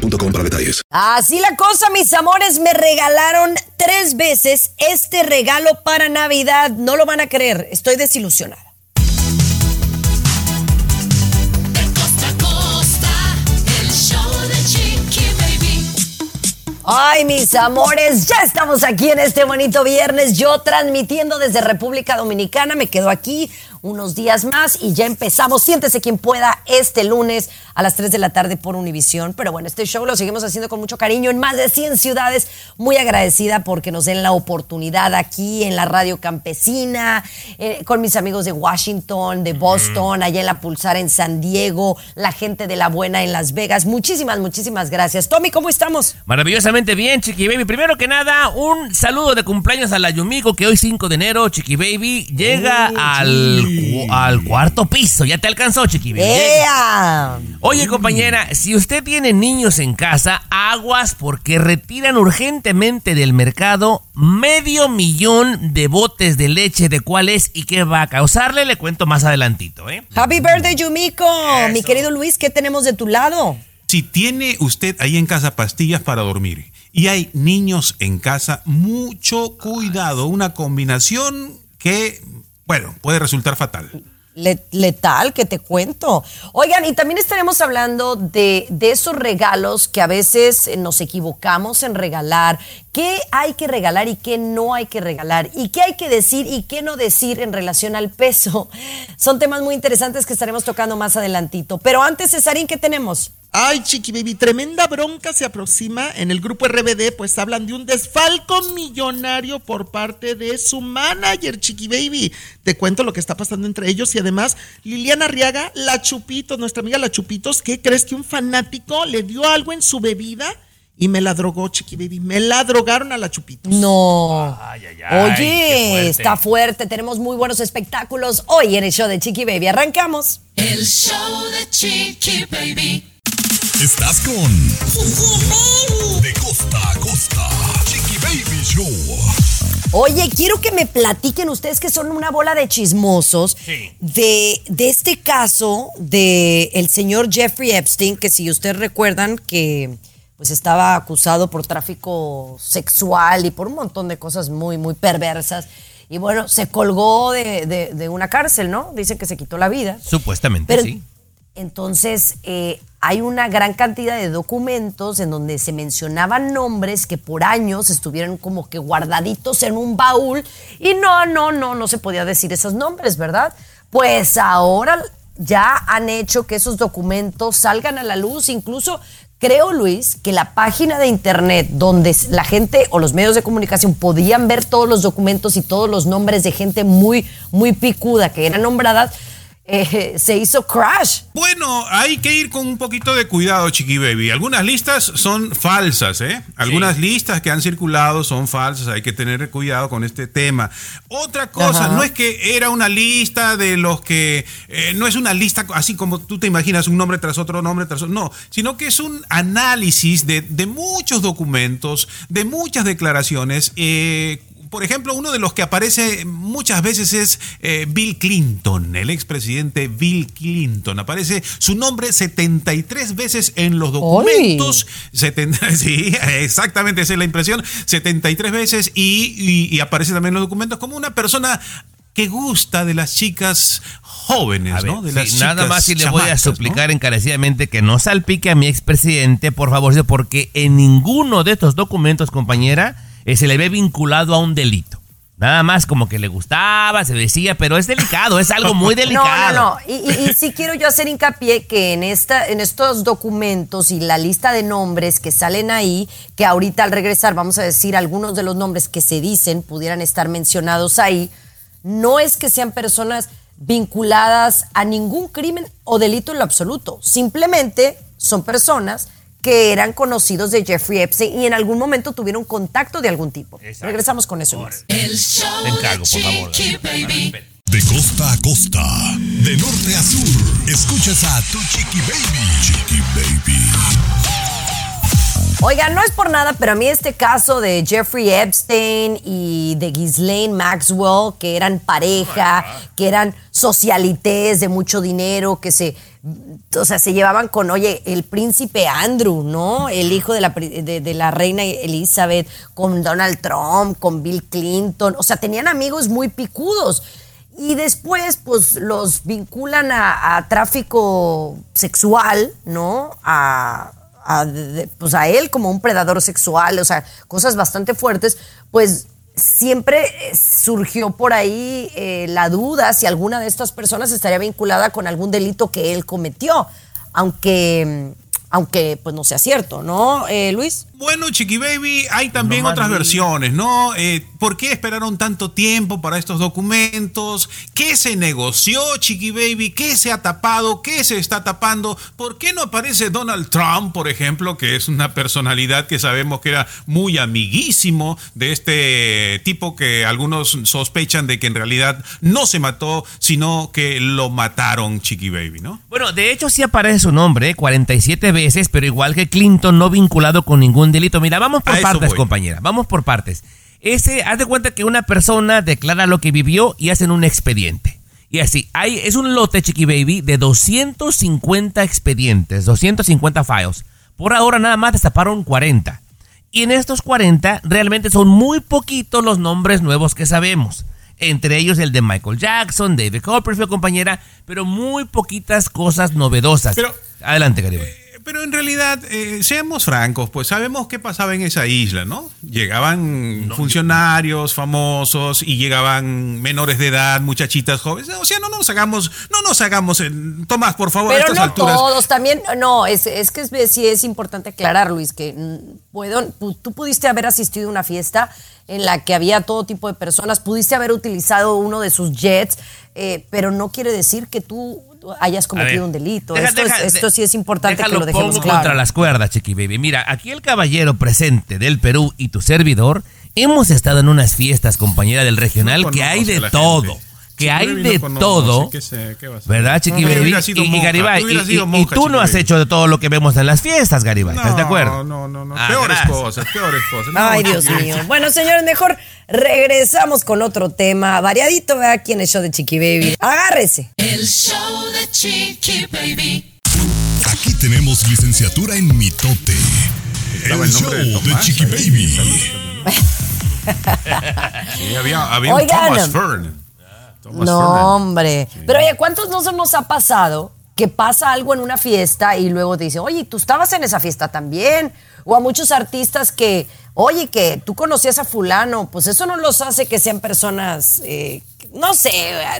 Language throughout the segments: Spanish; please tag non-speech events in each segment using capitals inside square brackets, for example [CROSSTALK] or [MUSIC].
boostmobile.com para detalles. Así la cosa, mis amores, me regalaron tres veces este regalo para Navidad. No lo van a creer, estoy desilusionada. Ay, mis amores, ya estamos aquí en este bonito viernes. Yo transmitiendo desde República Dominicana. Me quedo aquí unos días más y ya empezamos. Siéntese quien pueda este lunes a las 3 de la tarde por Univisión. Pero bueno, este show lo seguimos haciendo con mucho cariño en más de 100 ciudades. Muy agradecida porque nos den la oportunidad aquí en la radio campesina, eh, con mis amigos de Washington, de Boston, allá en la Pulsar en San Diego, la gente de La Buena en Las Vegas. Muchísimas, muchísimas gracias. Tommy, ¿cómo estamos? Maravillosamente bien, Chiqui Baby. Primero que nada, un saludo de cumpleaños a la Yumiko que hoy 5 de enero, Chiqui Baby, llega al al cuarto piso. Ya te alcanzó, Chiqui. Oye, compañera, si usted tiene niños en casa, aguas porque retiran urgentemente del mercado medio millón de botes de leche. ¿De cuál es y qué va a causarle? Le cuento más adelantito, ¿eh? Happy birthday, Yumiko. Mi querido Luis, ¿qué tenemos de tu lado? Si tiene usted ahí en casa pastillas para dormir y hay niños en casa, mucho cuidado. Una combinación que bueno, puede resultar fatal. letal, que te cuento. Oigan, y también estaremos hablando de, de, esos regalos que a veces nos equivocamos en regalar, qué hay que regalar y qué no hay que regalar, y qué hay que decir y qué no decir en relación al peso. [LAUGHS] Son temas muy interesantes que estaremos tocando más adelantito. Pero antes, Cesarín, ¿qué tenemos? Ay, Chiqui Baby, tremenda bronca se aproxima. En el grupo RBD, pues hablan de un desfalco millonario por parte de su manager, Chiqui Baby. Te cuento lo que está pasando entre ellos y además, Liliana Arriaga, la Chupitos, nuestra amiga la Chupitos, ¿qué crees que un fanático le dio algo en su bebida? Y me la drogó, Chiqui Baby. Me la drogaron a la Chupitos. No. Ay, ay, ay, Oye, está fuerte. Tenemos muy buenos espectáculos hoy en el show de Chiqui Baby. Arrancamos. El show de Chiqui Baby. Estás con De costa a costa. Chiqui Baby Show. Oye, quiero que me platiquen ustedes que son una bola de chismosos de, de, este caso de el señor Jeffrey Epstein, que si ustedes recuerdan que pues estaba acusado por tráfico sexual y por un montón de cosas muy, muy perversas. Y bueno, se colgó de, de, una cárcel, ¿no? Dicen que se quitó la vida. Supuestamente, sí. Entonces, eh, hay una gran cantidad de documentos en donde se mencionaban nombres que por años estuvieron como que guardaditos en un baúl y no, no, no, no se podía decir esos nombres, ¿verdad? Pues ahora ya han hecho que esos documentos salgan a la luz, incluso creo, Luis, que la página de internet donde la gente o los medios de comunicación podían ver todos los documentos y todos los nombres de gente muy, muy picuda que eran nombradas, eh, se hizo crash. Bueno, hay que ir con un poquito de cuidado, Chiqui Baby. Algunas listas son falsas, ¿eh? Algunas listas que han circulado son falsas, hay que tener cuidado con este tema. Otra cosa, no es que era una lista de los que, eh, no es una lista así como tú te imaginas, un nombre tras otro nombre tras otro, no, sino que es un análisis de, de muchos documentos, de muchas declaraciones, eh, por ejemplo, uno de los que aparece muchas veces es eh, Bill Clinton, el expresidente Bill Clinton. Aparece su nombre 73 veces en los documentos. [LAUGHS] sí, exactamente, esa es la impresión. 73 veces y, aparece también en los documentos como una persona que gusta de las chicas jóvenes, ¿no? De las nada más y le voy a suplicar encarecidamente que no salpique a mi expresidente, por favor, porque en ninguno de estos documentos, compañera, eh, se le ve vinculado a un delito. Nada más como que le gustaba, se decía, pero es delicado, es algo muy [LAUGHS] delicado. No, no, no. Y, sí quiero yo hacer hincapié que en, esta, en estos documentos y la lista de nombres que salen ahí, que ahorita al regresar vamos a decir algunos de los nombres que se dicen pudieran estar mencionados ahí, no es que sean personas vinculadas a ningún crimen o delito en lo absoluto. Simplemente son personas que eran conocidos de Jeffrey Epstein y en algún momento tuvieron contacto de algún tipo. Exacto. Regresamos con eso. más. El show Te encargo, de por favor. Chiqui Baby. De costa a costa, de norte a sur, escuchas a tu chiqui baby. Chiqui baby. Oiga, no es por nada, pero a mí este caso de Jeffrey Epstein y de Ghislaine Maxwell, que eran pareja, que eran socialites de mucho dinero, que se, o sea, se llevaban con, oye, el príncipe Andrew, ¿no? El hijo de la, de, de la reina Elizabeth, con Donald Trump, con Bill Clinton, o sea, tenían amigos muy picudos. Y después, pues, los vinculan a, a tráfico sexual, ¿no? A, a, pues a él como un predador sexual, o sea, cosas bastante fuertes, pues siempre eh, surgió por ahí eh, la duda si alguna de estas personas estaría vinculada con algún delito que él cometió, aunque, aunque pues no sea cierto, ¿no, eh, Luis? Bueno, Chiqui Baby, hay también No otras versiones, ¿no? Eh, ¿Por qué esperaron tanto tiempo para estos documentos? ¿Qué se negoció, Chiqui Baby? ¿Qué se ha tapado? ¿Qué se está tapando? ¿Por qué no aparece Donald Trump, por ejemplo, que es una personalidad que sabemos que era muy amiguísimo de este tipo que algunos sospechan de que en realidad no se mató, sino que lo mataron, Chiqui Baby, ¿no? Bueno, de hecho sí aparece su nombre 47 veces, pero igual que Clinton, no vinculado con ningún delito. Mira, vamos por partes, compañera. Vamos por partes. Ese, haz de cuenta que una persona declara lo que vivió y hacen un expediente. Y así, hay, es un lote, Chiqui Baby, de 250 expedientes, 250 files. Por ahora nada más destaparon 40. Y en estos 40 realmente son muy poquitos los nombres nuevos que sabemos. Entre ellos el de Michael Jackson, David Copperfield, compañera, pero muy poquitas cosas novedosas. Pero- Adelante, Caribe. Pero en realidad, eh, seamos francos, pues sabemos qué pasaba en esa isla, ¿no? Llegaban funcionarios famosos y llegaban menores de edad, muchachitas jóvenes. O sea, no nos hagamos, no nos hagamos, Tomás, por favor, a estas no alturas. todos, también, no, es, es que es- sí es importante aclarar, Luis, que mm, puedo, pu- tú pudiste haber asistido a una fiesta en la que había todo tipo de personas, pudiste haber utilizado uno de sus jets, eh, pero no quiere decir que tú hayas cometido ver, un delito. deja- esto, deja- es- esto sí es importante que lo dejemos pongo claro. contra las cuerdas, Chiqui Baby. Mira, aquí el caballero presente del Perú y tu servidor hemos estado en unas fiestas, compañera del regional, No que hay de todo. gente. Que Chiqui hay de no todo. ¿qué se- qué va a hacer? ¿Verdad, Chiqui No, Baby? Y, Garibay, tú y- tú Chiqui no has Baby. hecho de todo lo que vemos en las fiestas, Garibay. ¿Estás de acuerdo? No, no, no. Ah, peores gracias. cosas, peores cosas. No, Ay, Dios mío. Bueno, señores, mejor regresamos con otro tema variadito, ¿verdad? Aquí en el show de Chiqui Baby. Agárrese. El show de Chiqui Baby. Aquí tenemos licenciatura en mitote. El el show de de Tomás Chiqui. Baby. [LAUGHS] Sí, había, había un Oigan. Thomas Fern. Thomas No, hombre. Pero oye, ¿cuántos no se nos ha pasado que pasa algo en una fiesta y luego te dicen, oye, tú estabas en esa fiesta también? O a muchos artistas que, oye, que tú conocías a fulano, pues eso no los hace que sean personas, eh, no sé,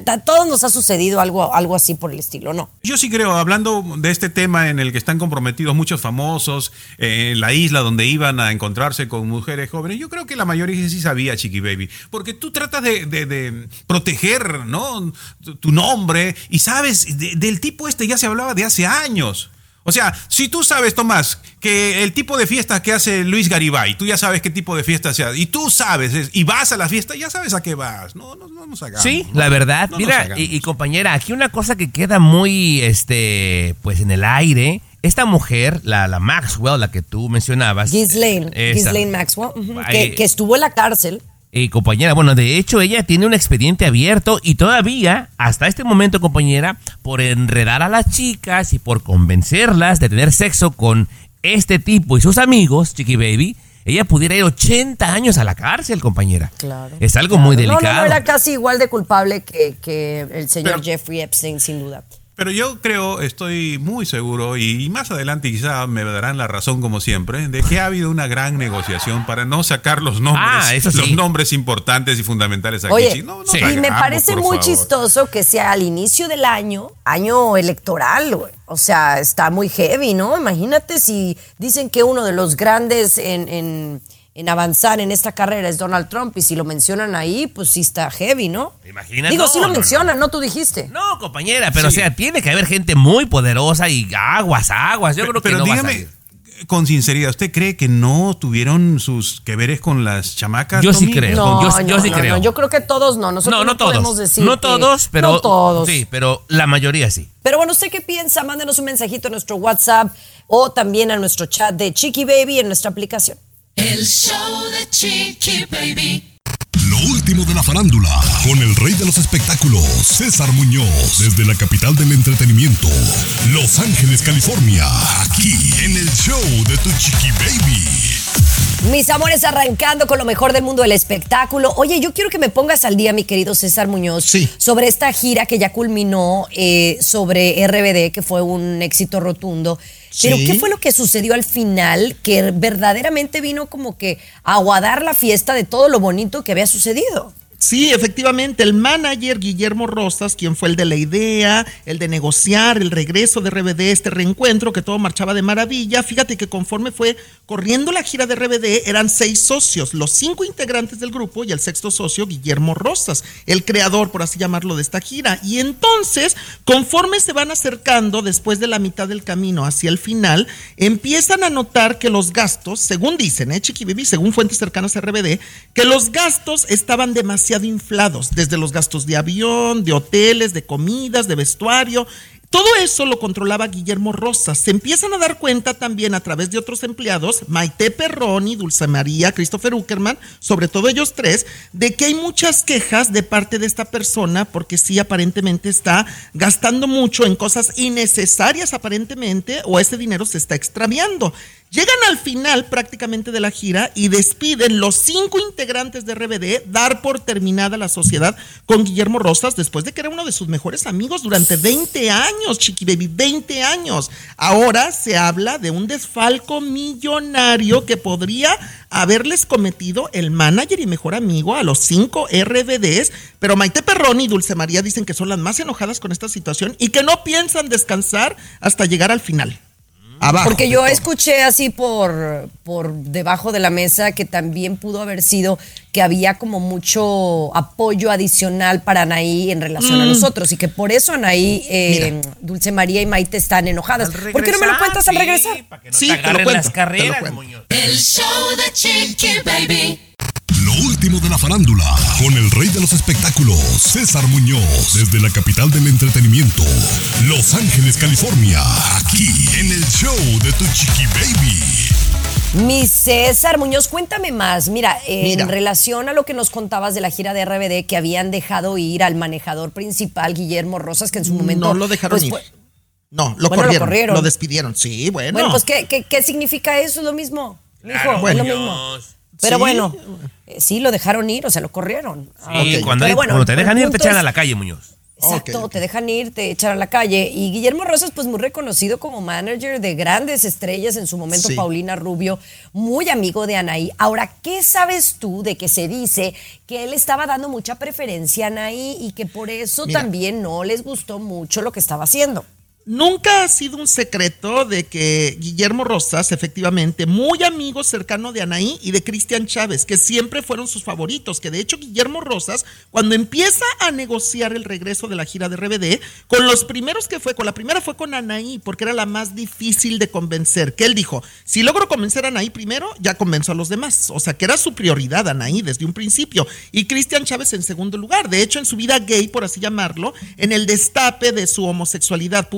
a todos nos ha sucedido algo, algo así por el estilo, ¿no? Yo sí creo, hablando de este tema en el que están comprometidos muchos famosos eh, en la isla donde iban a encontrarse con mujeres jóvenes, yo creo que la mayoría sí sabía, Chiqui Baby, porque tú tratas de, proteger ¿no? tu, nombre y sabes, de- del tipo este ya se hablaba de hace años. O sea, si tú sabes, Tomás, que el tipo de fiestas que hace Luis Garibay, tú ya sabes qué tipo de fiestas se hace, y tú sabes, es- y vas a la fiesta, ya sabes a qué vas. No, no, no nos hagamos. Sí, ¿no? la verdad. No Mira, y, y compañera, aquí una cosa que queda muy, este, pues en el aire. Esta mujer, la, la Maxwell, la que tú mencionabas. Ghislaine. Ghislaine Maxwell, que estuvo en la cárcel. Y compañera, bueno, de hecho ella tiene un expediente abierto y todavía, hasta este momento, compañera, por enredar a las chicas y por convencerlas de tener sexo con este tipo y sus amigos, Chiqui Baby, ella pudiera ir 80 años a la cárcel, compañera. Claro. Es algo muy No, delicado. No, no, era casi igual de culpable que, que el señor Pero- Jeffrey Epstein, sin duda. Pero yo creo, estoy muy seguro, y, más adelante quizá me darán la razón como siempre, de que ha habido una gran negociación para no sacar los nombres, Ah, sí. los nombres importantes y fundamentales aquí. Oye, No, no Sí. y me parece muy favor. chistoso que sea al inicio del año, año electoral, güey. O sea, está muy heavy, ¿no? Imagínate si dicen que uno de los grandes en, en- en avanzar en esta carrera es Donald Trump y si lo mencionan ahí, pues sí está heavy, ¿no? ¿Te imaginas? Digo, No, sí lo no, mencionan, no, tú dijiste. No, compañera, pero o sea, tiene que haber gente muy poderosa y aguas, aguas. Yo creo que Pero no va a dígame, salir. con sinceridad, ¿usted cree que no tuvieron sus que veres con las chamacas? Yo sí Tommy? creo. No, yo- yo no, sí no, creo. no, yo creo que todos no. Nosotros no, no, no todos. podemos decir no que- todos, pero. No todos. Sí, pero la mayoría sí. Pero bueno, ¿usted qué piensa? Mándenos un mensajito a nuestro WhatsApp o también a nuestro chat de Chiqui Baby en nuestra aplicación. El show de Chiqui Baby. Lo último de la farándula, con el rey de los espectáculos, César Muñoz, desde la capital del entretenimiento, Los Ángeles, California, aquí en el show de Tu Chiqui Baby. Mis amores, arrancando con lo mejor del mundo del espectáculo. Oye, yo quiero que me pongas al día, mi querido César Muñoz, Sí. sobre esta gira que ya culminó eh, sobre RBD, que fue un éxito rotundo. Pero, Sí. ¿qué fue lo que sucedió al final que verdaderamente vino como que a aguadar la fiesta de todo lo bonito que había sucedido? Sí, efectivamente, el manager Guillermo Rosas, quien fue el de la idea, el de negociar el regreso de RBD, este reencuentro, que todo marchaba de maravilla, fíjate que conforme fue corriendo la gira de RBD, eran seis socios, los cinco integrantes del grupo y el sexto socio, Guillermo Rosas, el creador, por así llamarlo, de esta gira. Y entonces, conforme se van acercando después de la mitad del camino hacia el final, empiezan a notar que los gastos, según dicen, ¿eh, Chiqui Baby, según fuentes cercanas a RBD, que los gastos estaban demasiado inflados, desde los gastos de avión, de hoteles, de comidas, de vestuario. Todo eso lo controlaba Guillermo Rosas. Se empiezan a dar cuenta también a través de otros empleados, Maite Perroni, Dulce María, Christopher Uckerman, sobre todo ellos tres, de que hay muchas quejas de parte de esta persona porque sí aparentemente está gastando mucho en cosas innecesarias aparentemente o ese dinero se está extraviando. Llegan al final prácticamente de la gira y despiden los cinco integrantes de RBD, dar por terminada la sociedad con Guillermo Rosas después de que era uno de sus mejores amigos durante 20 años, Chiqui Baby, 20 años. Ahora se habla de un desfalco millonario que podría haberles cometido el manager y mejor amigo a los cinco RBDs, pero Maite Perroni y Dulce María dicen que son las más enojadas con esta situación y que no piensan descansar hasta llegar al final. Abajo Porque yo todo. escuché así por, por debajo de la mesa que también pudo haber sido que había como mucho apoyo adicional para Anaí en relación a nosotros y que por eso Anaí, eh, Dulce María y Maite están enojadas. ¿Por qué no me lo cuentas al Sí, regresar? para que no Sí, te te lo cuento, las te lo carreras, cuento. Muñoz. El show de Chiqui Baby. Lo último de la farándula, con el rey de los espectáculos, César Muñoz, desde la capital del entretenimiento, Los Ángeles, California, aquí en el show de Tu Chiqui Baby. Mi César Muñoz, cuéntame más. Mira, Mira. en relación a lo que nos contabas de la gira de RBD, que habían dejado ir al manejador principal, Guillermo Rosas, que en su momento. No lo dejaron pues, ir. fue- No, lo, Bueno, lo corrieron, lo corrieron. despidieron. Sí, bueno. Bueno, pues, ¿qué, qué, qué significa eso? Es lo mismo. Mijo, Claro, Bueno. es lo mismo. Pero Sí. bueno, eh, sí, lo dejaron ir, o sea, lo corrieron. Ah, Sí, ok. cuando, Pero hay- bueno, cuando te el dejan ir, te punto echan es- a la calle, Muñoz. Exacto, Ok, ok. te dejan ir, te echan a la calle. Y Guillermo Rosas, pues muy reconocido como manager de grandes estrellas, en su momento Sí. Paulina Rubio, muy amigo de Anaí. Ahora, ¿qué sabes tú de que se dice que él estaba dando mucha preferencia a Anaí y que por eso Mira. también no les gustó mucho lo que estaba haciendo? Nunca ha sido un secreto de que Guillermo Rosas, efectivamente, muy amigo cercano de Anaí y de Cristian Chávez, que siempre fueron sus favoritos, que de hecho Guillermo Rosas, cuando empieza a negociar el regreso de la gira de RBD, con los primeros que fue, con la primera fue con Anaí, porque era la más difícil de convencer, que él dijo, si logro convencer a Anaí primero, ya convenzo a los demás, o sea, que era su prioridad Anaí desde un principio, y Cristian Chávez en segundo lugar, de hecho en su vida gay, por así llamarlo, en el destape de su homosexualidad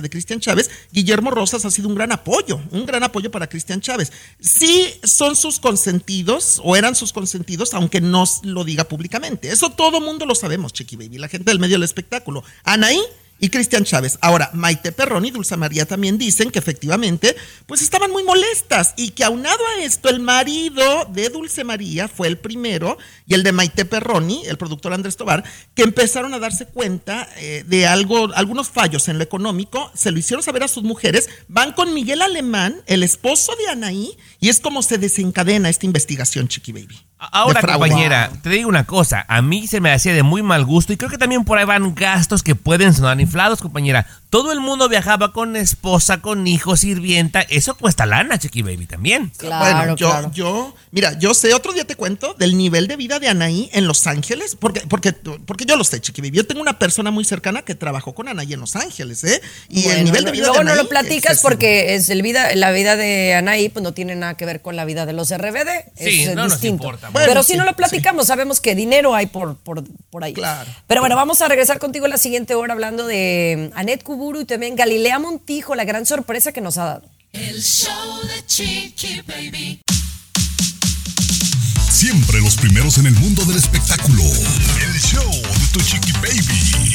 de Cristian Chávez, Guillermo Rosas ha sido un gran apoyo, un gran apoyo para Cristian Chávez. Sí son sus consentidos o eran sus consentidos, aunque no lo diga públicamente. Eso todo mundo lo sabemos, Chiqui Baby, la gente del medio del espectáculo. Anaí y Cristian Chávez. Ahora, Maite Perroni y Dulce María también dicen que efectivamente, pues estaban muy molestas y que aunado a esto, el marido de Dulce María fue el primero y el de Maite Perroni, el productor Andrés Tobar, que empezaron a darse cuenta eh, de algo, algunos fallos en lo económico, se lo hicieron saber a sus mujeres, van con Miguel Alemán, el esposo de Anaí, y es como se desencadena esta investigación, Chiqui Baby. Ahora, compañera, te digo una cosa. A mí se me hacía de muy mal gusto y creo que también por ahí van gastos que pueden sonar inflados, compañera. Todo el mundo viajaba con esposa, con hijos, sirvienta. Eso cuesta lana, Chiqui Baby, también. Claro, bueno, yo, claro. yo, mira, yo sé, otro día te cuento del nivel de vida de Anaí en Los Ángeles, porque, porque, porque yo lo sé, Chiqui Baby. Yo tengo una persona muy cercana que trabajó con Anaí en Los Ángeles, ¿eh? Y el nivel no- de vida luego de no Anaí lo platicas porque es el vida, la vida de Anaí pues no tiene nada que ver con la vida de los RBD. Sí, es eh, no nos distinto. Pero si sí, no lo platicamos, sabemos que dinero hay por, por, por ahí. Claro. Pero bueno, vamos a regresar contigo en la siguiente hora hablando de Anet Kuburu y también Galilea Montijo, la gran sorpresa que nos ha dado. El show de Chiqui Baby. Siempre los primeros en el mundo del espectáculo. El show de tu chiqui baby.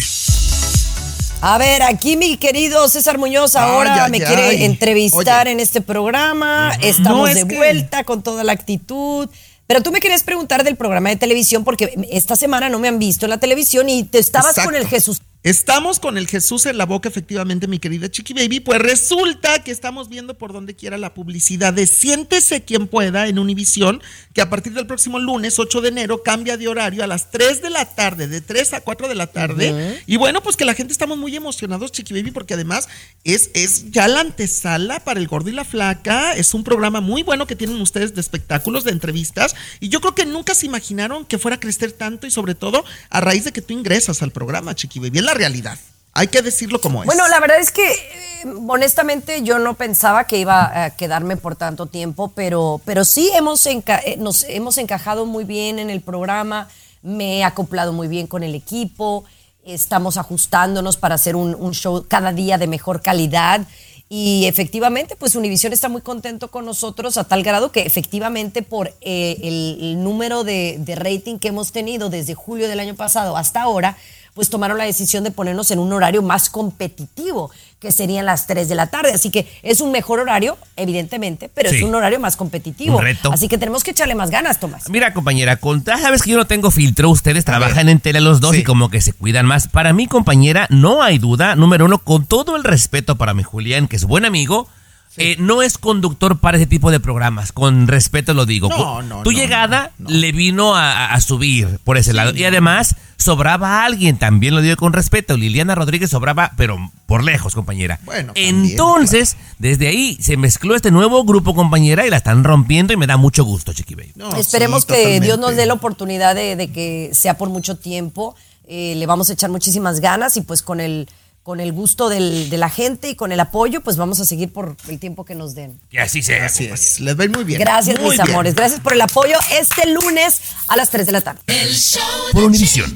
A ver, aquí mi querido César Muñoz ahora Ay, ay, me ay. quiere entrevistar Oye. en este programa. Estamos No, es de que- vuelta con toda la actitud. Pero tú me querías preguntar del programa de televisión porque esta semana no me han visto en la televisión y te estabas Exacto. con el Jesús. Estamos con el Jesús en la boca, efectivamente, mi querida Chiqui Baby. Pues resulta que estamos viendo por donde quiera la publicidad de Siéntese quien pueda en Univisión, que a partir del próximo lunes, 8 de enero, cambia de horario a las 3 de la tarde, de 3 a 4 de la tarde. Y bueno, pues que la gente estamos muy emocionados, Chiqui Baby, porque además es, es ya la antesala para el gordo y la flaca. Es un programa muy bueno que tienen ustedes de espectáculos, de entrevistas. Y yo creo que nunca se imaginaron que fuera a crecer tanto y sobre todo a raíz de que tú ingresas al programa, Chiqui Baby. Es la realidad. Hay que decirlo como es. Bueno, la verdad es que eh, honestamente yo no pensaba que iba a quedarme por tanto tiempo, pero, pero sí hemos eh, nos hemos encajado muy bien en el programa, me he acoplado muy bien con el equipo, estamos ajustándonos para hacer un, un show cada día de mejor calidad. Y efectivamente, pues Univision está muy contento con nosotros a tal grado que efectivamente por eh, el, el número de, de rating que hemos tenido desde julio del año pasado hasta ahora, pues tomaron la decisión de ponernos en un horario más competitivo, que serían las 3 de la tarde. Así que es un mejor horario, evidentemente, pero Sí. es un horario más competitivo. Un reto. Así que tenemos que echarle más ganas, Tomás. Mira, compañera, con, ya sabes que yo no tengo filtro, ustedes trabajan en tele los dos Sí. y como que se cuidan más. Para mí, compañera, no hay duda, número uno, con todo el respeto para mi Julián, que es buen amigo, eh, no es conductor para ese tipo de programas, con respeto lo digo. No, no, Tu no, llegada no, no. le vino a, subir por ese lado. Y además, sobraba a alguien, también lo digo con respeto. Liliana Rodríguez sobraba, pero por lejos, compañera. Bueno, también, Entonces, desde ahí se mezcló este nuevo grupo, compañera, y la están rompiendo y me da mucho gusto, Chiqui Baby. No, Esperemos sí, que Dios nos dé la oportunidad de, de que sea por mucho tiempo. Eh, le vamos a echar muchísimas ganas y pues con el, con el gusto del- de la gente y con el apoyo, pues vamos a seguir por el tiempo que nos den. Que así sea. Así es, les va muy bien. Gracias, Muy mis bien. amores. Gracias por el apoyo este lunes a las 3 de la tarde. El show Por Univisión.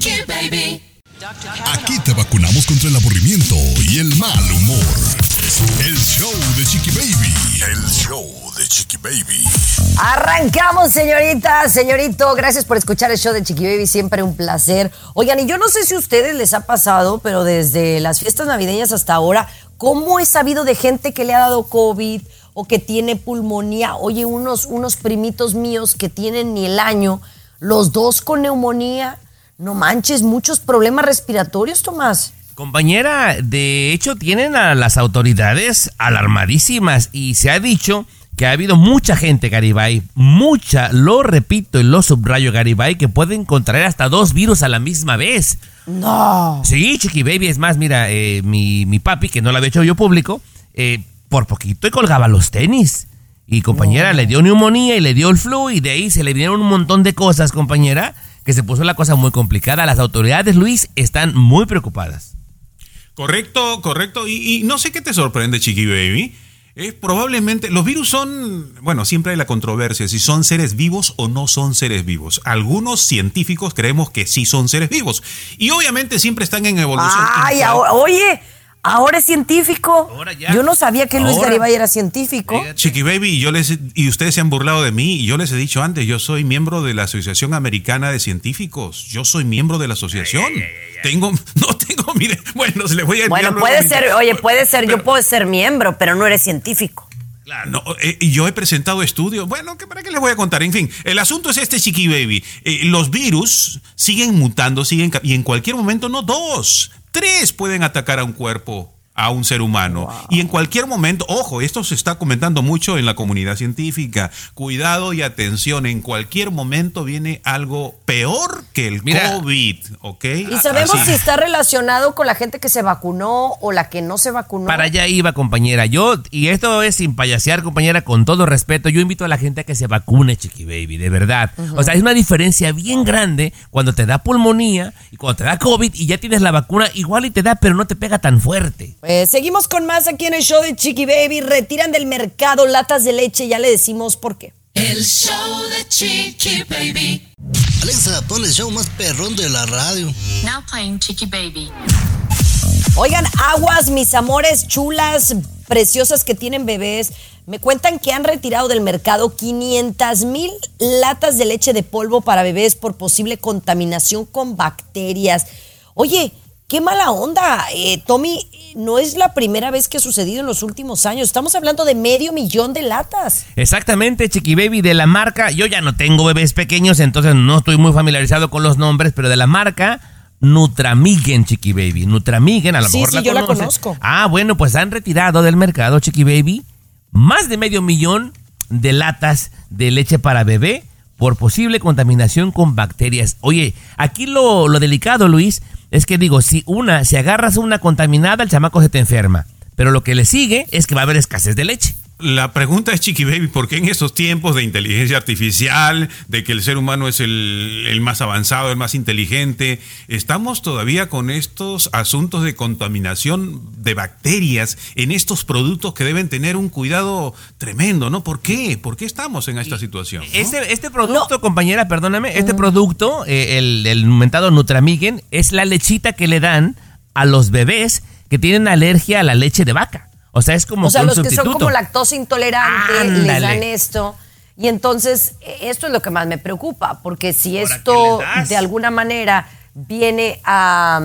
Aquí te vacunamos contra el aburrimiento y el mal humor. El show de Chiqui Baby. El show de Chiqui Baby. Arrancamos, señorita, señorito. Gracias por escuchar el show de Chiqui Baby. Siempre un placer. Oigan, y yo no sé si a ustedes les ha pasado, pero desde las fiestas navideñas hasta ahora, ¿cómo he sabido de gente que le ha dado COVID o que tiene pulmonía? Oye, unos, unos primitos míos que tienen ni el año, los dos con neumonía. No manches, muchos problemas respiratorios, Tomás. Compañera, de hecho tienen a las autoridades alarmadísimas y se ha dicho que ha habido mucha gente, Garibay, mucha, lo repito y lo subrayo, Garibay, que pueden contraer hasta dos virus a la misma vez. No. Sí, Chiqui Baby, es más, mira, eh, mi, mi papi, que no lo había hecho yo público, eh, por poquito y colgaba los tenis. Y compañera, le dio neumonía y le dio el flu y de ahí se le vinieron un montón de cosas, compañera, que se puso la cosa muy complicada. Las autoridades, Luis, están muy preocupadas. Correcto, correcto. Y, y no sé qué te sorprende, Chiqui Baby. Eh, probablemente los virus son, bueno, siempre hay la controversia si son seres vivos o no son seres vivos. Algunos científicos creemos que sí son seres vivos y obviamente siempre están en evolución. Ay, ahora- oye, ahora es científico. Ahora ya. Yo no sabía que Luis Ahora. Garibay era científico. Fíjate. Chiqui Baby, yo les, y ustedes se han burlado de mí, y yo les he dicho antes, yo soy miembro de la Asociación Americana de Científicos, yo soy miembro de la asociación. Tengo, [LAUGHS] no tengo, mire, bueno, se les voy a Bueno, luego puede mi- ser, oye, puede ser, yo puedo ser miembro, pero no eres científico. No, eh, y yo he presentado estudios. Bueno, ¿qué- ¿para qué les voy a contar? En fin, el asunto es este, Chiqui Baby. Eh, los virus siguen mutando, siguen y en cualquier momento no dos, tres pueden atacar a un cuerpo a un ser humano. Y en cualquier momento, ojo, esto se está comentando mucho en la comunidad científica. Cuidado y atención, en cualquier momento viene algo peor que el COVID, ¿ok? ¿Y sabemos si está relacionado con la gente que se vacunó o la que no se vacunó? Para allá iba, compañera. Yo, y esto es sin payasear, compañera, con todo respeto, yo invito a la gente a que se vacune, chiqui baby, de verdad. O sea, hay una diferencia bien grande cuando te da pulmonía y cuando te da COVID y ya tienes la vacuna, igual y te da, pero no te pega tan fuerte. Pues seguimos con más aquí en el show de Chiqui Baby. Retiran del mercado latas de leche, ya le decimos por qué. El show de Chiqui Baby. Alexa, pon el show más perrón de la radio. Now playing Chiqui Baby. Oigan, aguas, mis amores chulas, preciosas que tienen bebés. Me cuentan que han retirado del mercado 500 mil latas de leche de polvo para bebés por posible contaminación con bacterias. Oye, qué mala onda. Eh, Tommy, no es la primera vez que ha sucedido en los últimos años. Estamos hablando de medio millón de latas. Exactamente, Chiqui Baby, de la marca. Yo ya no tengo bebés pequeños, entonces no estoy muy familiarizado con los nombres, pero de la marca. Nutramigen, Chiqui Baby. Nutramigen, a lo Sí, mejor sí, la yo la conozco. Ah, bueno, pues han retirado del mercado, Chiqui Baby, más de medio millón de latas de leche para bebé por posible contaminación con bacterias. Oye, aquí lo, lo delicado, Luis, es que digo, si una, si agarras una contaminada, el chamaco se te enferma. Pero lo que le sigue es que va a haber escasez de leche. La pregunta es, Chiqui Baby, ¿por qué en estos tiempos de inteligencia artificial, de que el ser humano es el, el más avanzado, el más inteligente, estamos todavía con estos asuntos de contaminación de bacterias en estos productos que deben tener un cuidado tremendo, ¿no? ¿Por qué? ¿Por qué estamos en esta situación? no? Este, este producto, compañera, perdóname, este producto, eh, el, el mentado Nutramigen, es la lechita que le dan a los bebés que tienen alergia a la leche de vaca. O sea, es como o sea, los que son como lactosa intolerantes les dan esto. Y entonces, eh, esto es lo que más me preocupa, porque si esto de alguna manera viene a,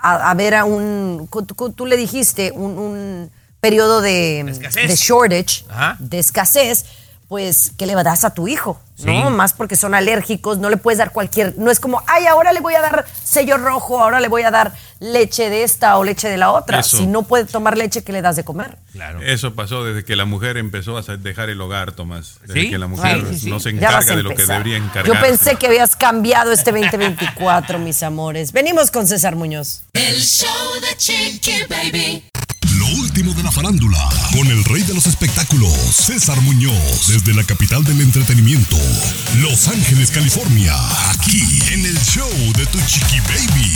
a, a ver a un, tú, tú le dijiste, un, un periodo de, escasez. de shortage, Ajá. de escasez, pues, ¿qué le das a tu hijo? ¿No? Más porque son alérgicos, no le puedes dar cualquier, no es como, ay, ahora le voy a dar sello rojo, ahora le voy a dar leche de esta o leche de la otra. Eso. Si no puede tomar leche, ¿qué le das de comer? Claro. Eso pasó desde que la mujer empezó a dejar el hogar, Tomás. Desde ¿Sí? que la mujer Sí, sí, sí. no se Ya vas encarga a de lo que empezar. debería Yo encargarse. pensé que habías cambiado este 2024, mis amores. Venimos con César Muñoz. El show de Chiqui Baby. Lo último de la farándula, con el rey de los espectáculos, César Muñoz, desde la capital del entretenimiento, Los Ángeles, California, aquí en el show de Tu Chiqui Baby.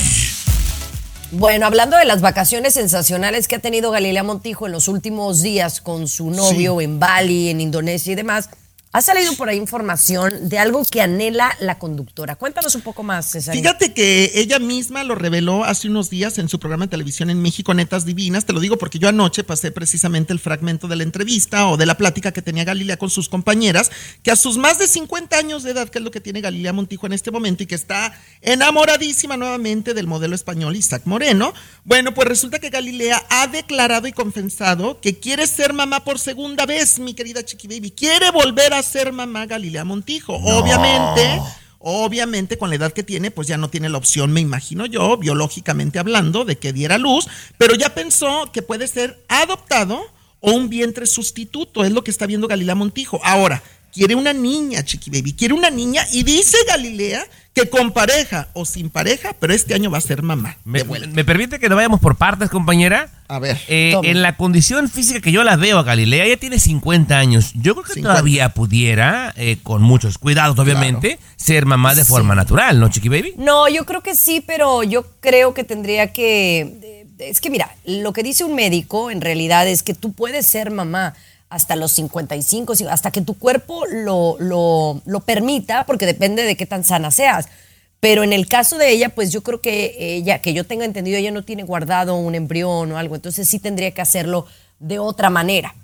Bueno, hablando de las vacaciones sensacionales que ha tenido Galilea Montijo en los últimos días con su novio en Bali, en Indonesia y demás, ha salido por ahí información de algo que anhela la conductora. Cuéntanos un poco más, César. Fíjate que ella misma lo reveló hace unos días en su programa de televisión en México, Netas Divinas. Te lo digo porque yo anoche pasé precisamente el fragmento de la entrevista o de la plática que tenía Galilea con sus compañeras, que a sus más de 50 años de edad, que es lo que tiene Galilea Montijo en este momento y que está enamoradísima nuevamente del modelo español Isaac Moreno. Bueno, pues resulta que Galilea ha declarado y confesado que quiere ser mamá por segunda vez, mi querida Chiqui Baby. Quiere volver a ser mamá Galilea Montijo. Obviamente. Obviamente, con la edad que tiene, pues ya no tiene la opción, me imagino yo, biológicamente hablando, de que diera luz, pero ya pensó que puede ser adoptado o un vientre sustituto, es lo que está viendo Galilea Montijo. Ahora, quiere una niña, Chiqui Baby, quiere una niña y dice Galilea que con pareja o sin pareja, pero este año va a ser mamá. ¿Me, permite que nos vayamos por partes, compañera? A ver, Eh, en la condición física que yo la veo a Galilea, ella tiene 50 años. Yo creo que 50. todavía pudiera, eh, con muchos cuidados, obviamente, ser mamá de forma natural, ¿no, Chiqui Baby? No, yo creo que sí, pero yo creo que tendría que... Es que mira, lo que dice un médico en realidad es que tú puedes ser mamá hasta los 55, sí, hasta que tu cuerpo lo, lo, lo permita, porque depende de qué tan sana seas. Pero en el caso de ella, pues yo creo que ella, que yo tenga entendido, ella no tiene guardado un embrión o algo, entonces sí tendría que hacerlo de otra manera.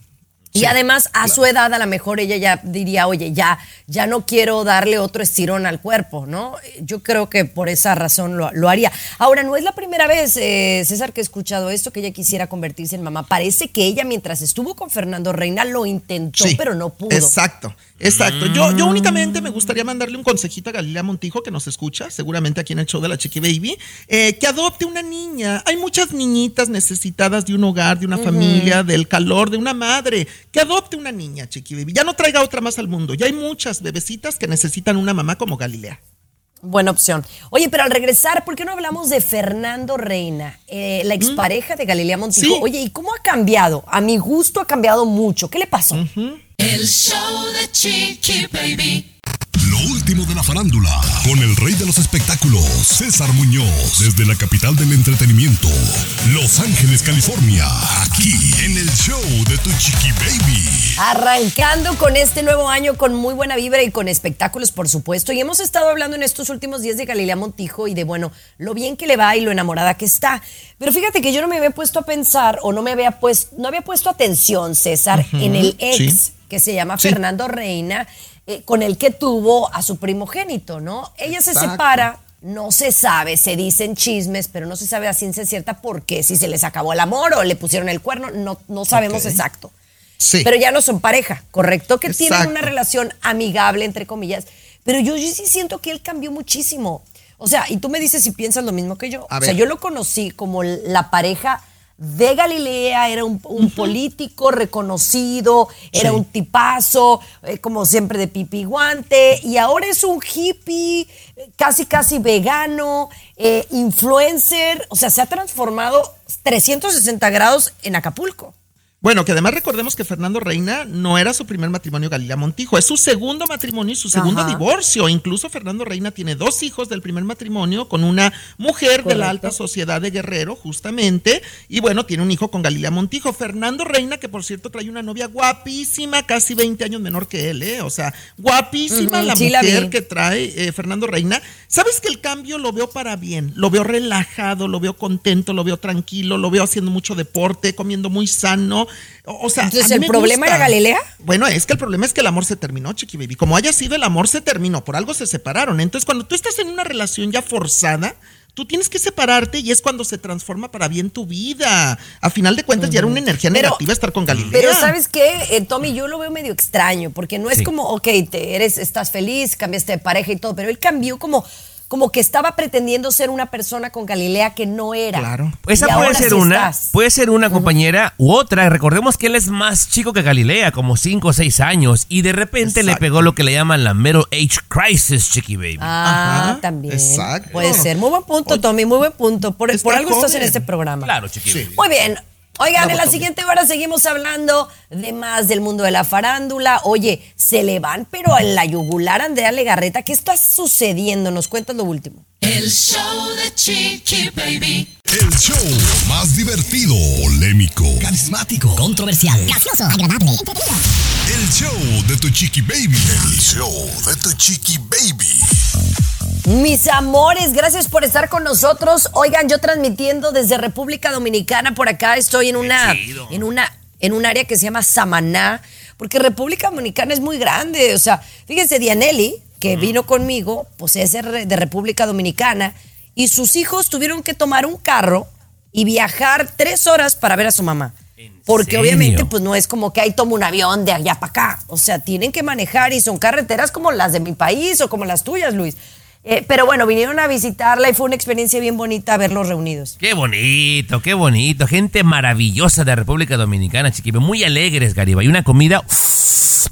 Y además, a su edad, a lo mejor ella ya diría, oye, ya, ya no quiero darle otro estirón al cuerpo, ¿no? Yo creo que por esa razón lo, lo haría. Ahora, no es la primera vez, eh, César, que he escuchado esto, que ella quisiera convertirse en mamá. Parece que ella, mientras estuvo con Fernando Reina, lo intentó, Sí, pero no pudo. Exacto, exacto. Yo, yo únicamente me gustaría mandarle un consejito a Galilea Montijo, que nos escucha, seguramente aquí en el show de la Chiqui Baby, eh, que adopte una niña. Hay muchas niñitas necesitadas de un hogar, de una familia, del calor de una madre. Que adopte una niña, Chiqui Baby. Ya no traiga otra más al mundo. Ya hay muchas bebecitas que necesitan una mamá como Galilea. Buena opción. Oye, pero al regresar, ¿por qué no hablamos de Fernando Reina, eh, la expareja de Galilea Montijo? Sí. Oye, ¿y cómo ha cambiado? A mi gusto ha cambiado mucho. ¿Qué le pasó? El show de Chiqui Baby. Último de la farándula, con el rey de los espectáculos, César Muñoz, desde la capital del entretenimiento, Los Ángeles, California, aquí en el show de Tu Chiqui Baby. Arrancando con este nuevo año con muy buena vibra y con espectáculos, por supuesto. Y hemos estado hablando en estos últimos días de Galilea Montijo y de, bueno, lo bien que le va y lo enamorada que está. Pero fíjate que yo no me había puesto a pensar o no me había puesto, no había puesto atención, César, en el ex sí. que se llama Sí. Fernando Reina, eh, con el que tuvo a su primogénito, ¿no? Ella se separa. No se sabe, se dicen chismes, pero no se sabe a ciencia cierta por qué, si se les acabó el amor o le pusieron el cuerno, no, no sabemos exacto. Sí. Pero ya no son pareja, ¿correcto? Que tienen una relación amigable, entre comillas. Pero yo, yo sí siento que él cambió muchísimo. O sea, y tú me dices si piensas lo mismo que yo. A o sea, yo lo conocí como la pareja de Galilea, era un, un político reconocido, era Sí. un tipazo, eh, como siempre de pipi guante, y ahora es un hippie, casi casi vegano, eh, influencer, o sea, se ha transformado 360 grados en Acapulco. Bueno, que además recordemos que Fernando Reina no era su primer matrimonio Galilea Montijo, es su segundo matrimonio y su segundo Ajá. divorcio. Incluso Fernando Reina tiene dos hijos del primer matrimonio con una mujer de la alta sociedad de Guerrero, justamente, y bueno, tiene un hijo con Galilea Montijo. Fernando Reina, que por cierto trae una novia guapísima, casi 20 años menor que él, ¿eh? O sea, guapísima la sí mujer que trae eh, Fernando Reina. ¿Sabes que el cambio lo veo para bien? Lo veo relajado, lo veo contento, lo veo tranquilo, lo veo haciendo mucho deporte, comiendo muy sano. O, o sea, Entonces, ¿el problema gusta. era Galilea? Bueno, es que el problema es que el amor se terminó, Chiqui Baby. Como haya sido, el amor se terminó. Por algo se separaron. Entonces, cuando tú estás en una relación ya forzada, tú tienes que separarte y es cuando se transforma para bien tu vida. A final de cuentas, ya era una energía Pero- negativa estar con Galilea. Pero ¿sabes qué? Eh, Tommy, yo lo veo medio extraño, porque no es Sí. como, ok, te eres, estás feliz, cambiaste de pareja y todo, pero él cambió como, como que estaba pretendiendo ser una persona con Galilea que no era. Claro. Esa Y puede ser sí una, estás. puede ser una compañera u otra. Recordemos que él es más chico que Galilea, como 5 o 6 años, y de repente le pegó lo que le llaman la middle age crisis, Chiqui Baby. Ah, Ajá, también. exacto. Puede ser. Muy buen punto, Tommy, muy buen punto. Por, por algo estás en este programa. Claro, Chiqui Sí. Baby. Muy bien. Oigan, en la siguiente hora seguimos hablando de más del mundo de la farándula. Oye, se le van, pero en la yugular Andrea Legarreta. ¿Qué está sucediendo? Nos cuentas lo último. El show de Chiqui Baby. El show más divertido, polémico, Carismático, controversial, gracioso, agradable, entretenido. el show de Tu Chiqui Baby. El show de Tu Chiqui Baby. Mis amores, gracias por estar con nosotros. Oigan, yo transmitiendo desde República Dominicana por acá, estoy en una en una en un área que se llama Samaná, porque República Dominicana es muy grande, o sea, fíjense Dianelli, que vino conmigo, pues es de Re- de República Dominicana y sus hijos tuvieron que tomar un carro y viajar tres horas para ver a su mamá. Porque serio? obviamente pues no es como que ahí toma un avión de allá para acá. O sea, tienen que manejar y son carreteras como las de mi país o como las tuyas, Luis. Eh, pero bueno, vinieron a visitarla y fue una experiencia bien bonita verlos reunidos. Qué bonito, qué bonito. Gente maravillosa de República Dominicana, Chiqui Baby. Muy alegres, Gariba. Y una comida... uff,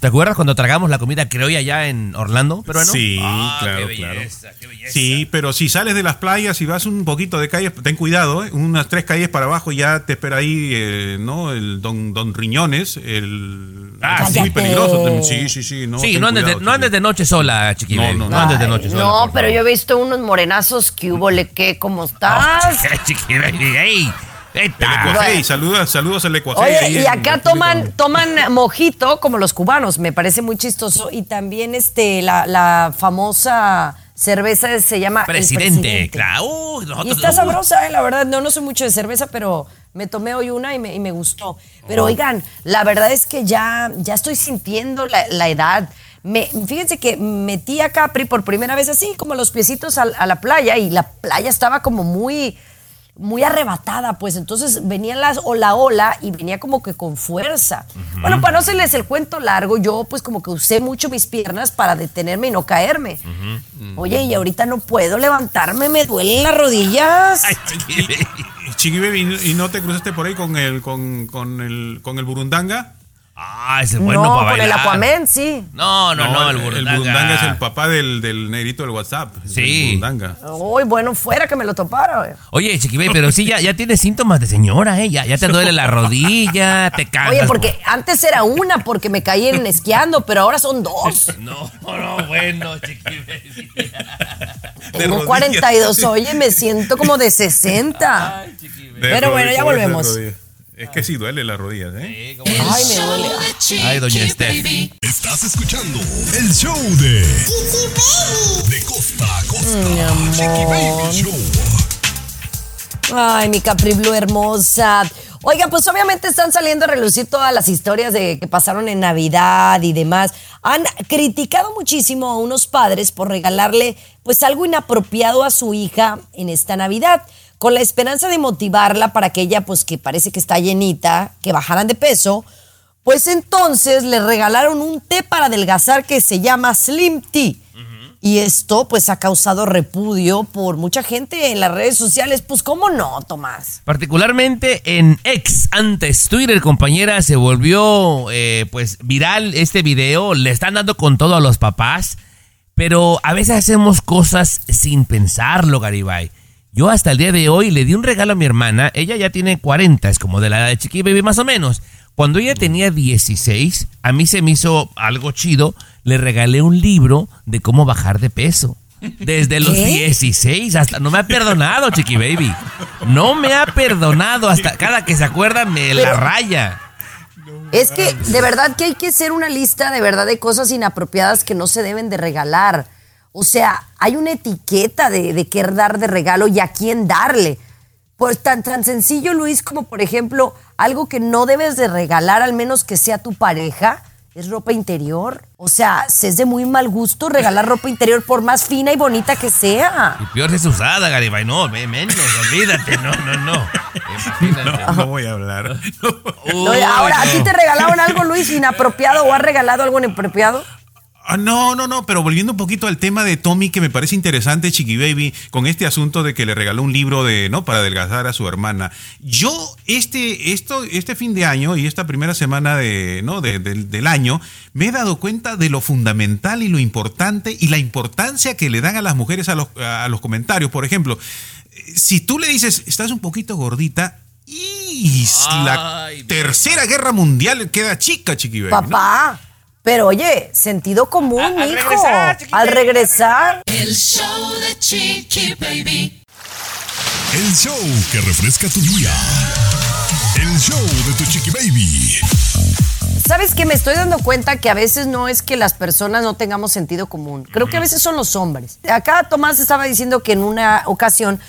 ¿Te acuerdas cuando tragamos la comida criolla allá en Orlando? Pero Sí, Ah, claro, qué claro. belleza, qué belleza. Sí, pero si sales de las playas y vas un poquito de calles, ten cuidado, ¿eh? unas tres calles para abajo ya te espera ahí, eh, ¿no? El don, don Riñones, el... Ah, es muy sí. peligroso. Sí, sí, sí. No, sí, no andes, de, no andes de noche sola, Chiqui No, no, No, no. andes de noche sola. no, por pero yo he visto unos morenazos que hubo, le que, ¿cómo estás? [LAUGHS] Ey. El saludos, saludos al Ecuajei. Oye, y acá toman, toman mojito como los cubanos, me parece muy chistoso. Y también este, la, la famosa cerveza se llama El Presidente, claro. Uy, Y está uy. sabrosa, eh, la verdad. No, no soy mucho de cerveza, pero, me tomé hoy una y me, y me gustó. Pero oigan, la verdad es que ya, ya estoy sintiendo la, la edad. Me, fíjense que metí a Capri por primera vez así, como los piecitos a, a la playa, y la playa estaba como muy, muy arrebatada, pues entonces venía las o la ola y venía como que con fuerza. Bueno, para no hacerles el cuento largo, yo pues como que usé mucho mis piernas para detenerme y no caerme. Oye, y ahorita no puedo levantarme, me duelen las rodillas. [LAUGHS] Ay, Chiqui Baby. Chiqui Baby, ¿y no te cruzaste por ahí con el, con, con el, con el burundanga? Ah, ese es bueno no, para con el. Aquaman, sí. No, no, no, el El burundanga. burundanga es el papá del, del negrito del WhatsApp. Sí. El burundanga. Uy, bueno, fuera que me lo topara. güey. Oye, Chiqui Baby, pero sí, ya, ya tienes síntomas de señora, ¿eh? Ya, ya te duele la rodilla, te cansas. Oye, porque antes era una porque me caí en esquiando, pero ahora son dos. No, no, bueno, Chiqui Baby. [LAUGHS] Tengo rodillas. 42, oye, me siento como de 60. De Pero bueno, ya volvemos. Es que sí duele las rodillas, ¿eh? Ay, me duele. Ay, doña Esther. Estás escuchando el show de De costa a costa. Chiqui Baby Show. Ay, mi Capri Blue hermosa. Oiga, pues obviamente están saliendo a relucir todas las historias de que pasaron en Navidad y demás. Han criticado muchísimo a unos padres por regalarle pues algo inapropiado a su hija en esta Navidad, con la esperanza de motivarla para que ella pues que parece que está llenita, que bajaran de peso. Pues entonces le regalaron un té para adelgazar que se llama Slim Tea. Y esto pues ha causado repudio por mucha gente en las redes sociales. Pues cómo no, Tomás. Particularmente en ex, antes Twitter, compañera, se volvió eh, pues viral este video. Le están dando con todo a los papás. Pero a veces hacemos cosas sin pensarlo, Garibay. Yo hasta el día de hoy le di un regalo a mi hermana. Ella ya tiene 40, es como de la edad de Chiqui Baby más o menos. Cuando ella tenía 16, a mí se me hizo algo chido. Le regalé un libro de cómo bajar de peso. Desde los ¿Qué? 16 hasta... No me ha perdonado, Chiqui Baby. No me ha perdonado. Hasta cada que se acuerda me la raya. Es que de verdad que hay que hacer una lista de verdad de cosas inapropiadas que no se deben de regalar. O sea, hay una etiqueta de, de qué dar de regalo y a quién darle. Pues tan, tan sencillo, Luis, como por ejemplo, algo que no debes de regalar, al menos que sea tu pareja, es ropa interior. O sea, se es de muy mal gusto regalar ropa interior por más fina y bonita que sea. Y peor es usada, Garibay. No, me- menos, olvídate. No, no, no. Imagínate. No, no voy a hablar. No, Uy, ahora, ¿a ti te regalaron algo, Luis, inapropiado o has regalado algo inapropiado? Ah, no, no, no, pero volviendo un poquito al tema de Tommy, que me parece interesante, Chiqui Baby, con este asunto de que le regaló un libro de, ¿no? Para adelgazar a su hermana. Yo, este, esto, este fin de año y esta primera semana de, ¿no? de- del- del año, me he dado cuenta de lo fundamental y lo importante y la importancia que le dan a las mujeres a los, a los comentarios. Por ejemplo, si tú le dices, estás un poquito gordita, y la Ay, tercera guerra mundial queda chica, Chiqui Baby. ¿no? Pero oye, sentido común, A- al hijo. regresar, al regresar. El show de Chiqui Baby. El show que refresca tu día. El show de tu Chiqui Baby. ¿Sabes que Me estoy dando cuenta que a veces no es que las personas no tengamos sentido común. Creo que a veces son los hombres. Acá Tomás estaba diciendo que en una ocasión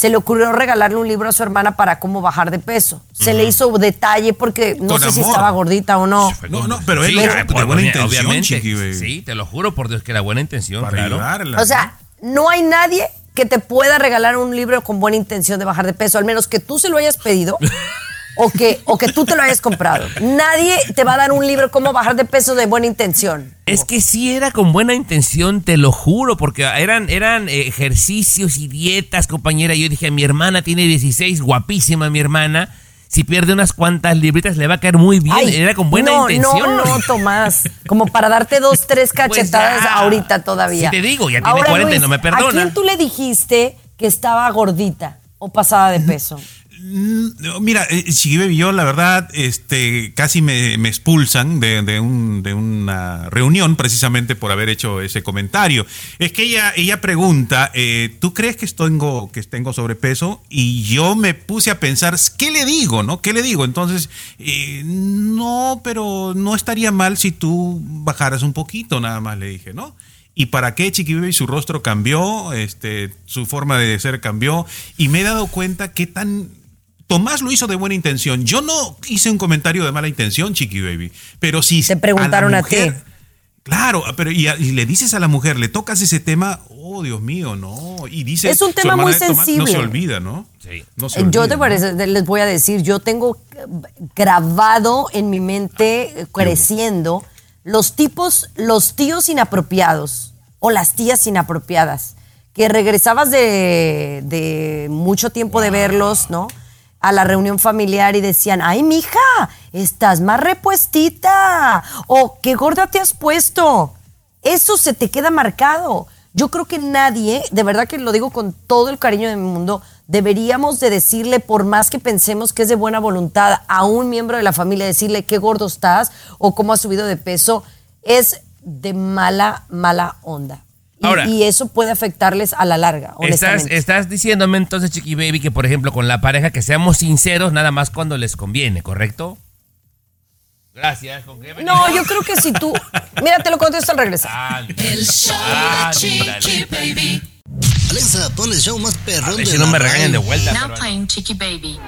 se le ocurrió regalarle un libro a su hermana para cómo bajar de peso. Se le hizo detalle porque no Con sé si estaba gordita o no. No, no, pero él Sí, ah, de por- buena intención, obviamente. Chiqui. Sí, te lo juro por Dios que era buena intención, Para claro. ayudarla. O sea, no hay nadie que te pueda regalar un libro con buena intención de bajar de peso, al menos que tú se lo hayas pedido [LAUGHS] o que, o que tú te lo hayas comprado. Nadie te va a dar un libro cómo bajar de peso de buena intención. Es que sí era con buena intención, te lo juro, porque eran, eran eh, ejercicios y dietas, compañera. Yo dije, mi hermana tiene 16, guapísima mi hermana. Si pierde unas cuantas libritas le va a caer muy bien. Ay, era con buena no, intención. No, no, Tomás. Como para darte dos, tres [LAUGHS] cachetadas Pues ya. ahorita todavía. Si te digo, ya tiene 40 y no me ¿A perdona. quién tú le dijiste que estaba gordita o pasada de peso? No, Mira, eh, Chiqui Baby, yo la verdad, este, casi me, expulsan de, de un- de una reunión precisamente por haber hecho ese comentario. Es que ella, ella pregunta, eh, ¿tú crees que tengo, que tengo sobrepeso? Y yo me puse a pensar, ¿qué le digo, no? ¿Qué le digo? Entonces, eh, no, pero no estaría mal si tú bajaras un poquito, nada más le dije, ¿no? ¿Y para qué Chiqui Baby su rostro cambió? Este, su forma de ser cambió. Y me he dado cuenta qué tan Tomás lo hizo de buena intención. Yo no hice un comentario de mala intención, Chiqui Baby. Pero si. Te preguntaron a, ti. Claro, pero y, le dices a la mujer, le tocas ese tema, oh Dios mío, no. Y dice. Es un tema muy sensible. no se olvida, ¿no? Sí. yo te parece, les voy a decir, yo tengo grabado en mi mente, creciendo, los tipos, los tíos inapropiados o las tías inapropiadas, que regresabas de, de mucho tiempo de verlos, ¿no? A la reunión familiar y decían, ay, mija, estás más repuestita. O qué gorda te has puesto. Eso se te queda marcado. Yo creo que nadie, de verdad que lo digo con todo el cariño del mundo, deberíamos de decirle, por más que pensemos que es de buena voluntad, a un miembro de la familia, decirle qué gordo estás o cómo has subido de peso, es de mala, mala onda. Y, eso puede afectarles a la larga, Estás, estás diciéndome entonces, Chiqui Baby, que por ejemplo con la pareja que seamos sinceros nada más cuando les conviene, ¿correcto? Gracias. no, yo creo que si tú... Mira, te lo contesto al regresar. el show de Chiqui Baby. Alexa, pon el show más perrón de si no me regañen de vuelta. Now playing Chiqui Baby.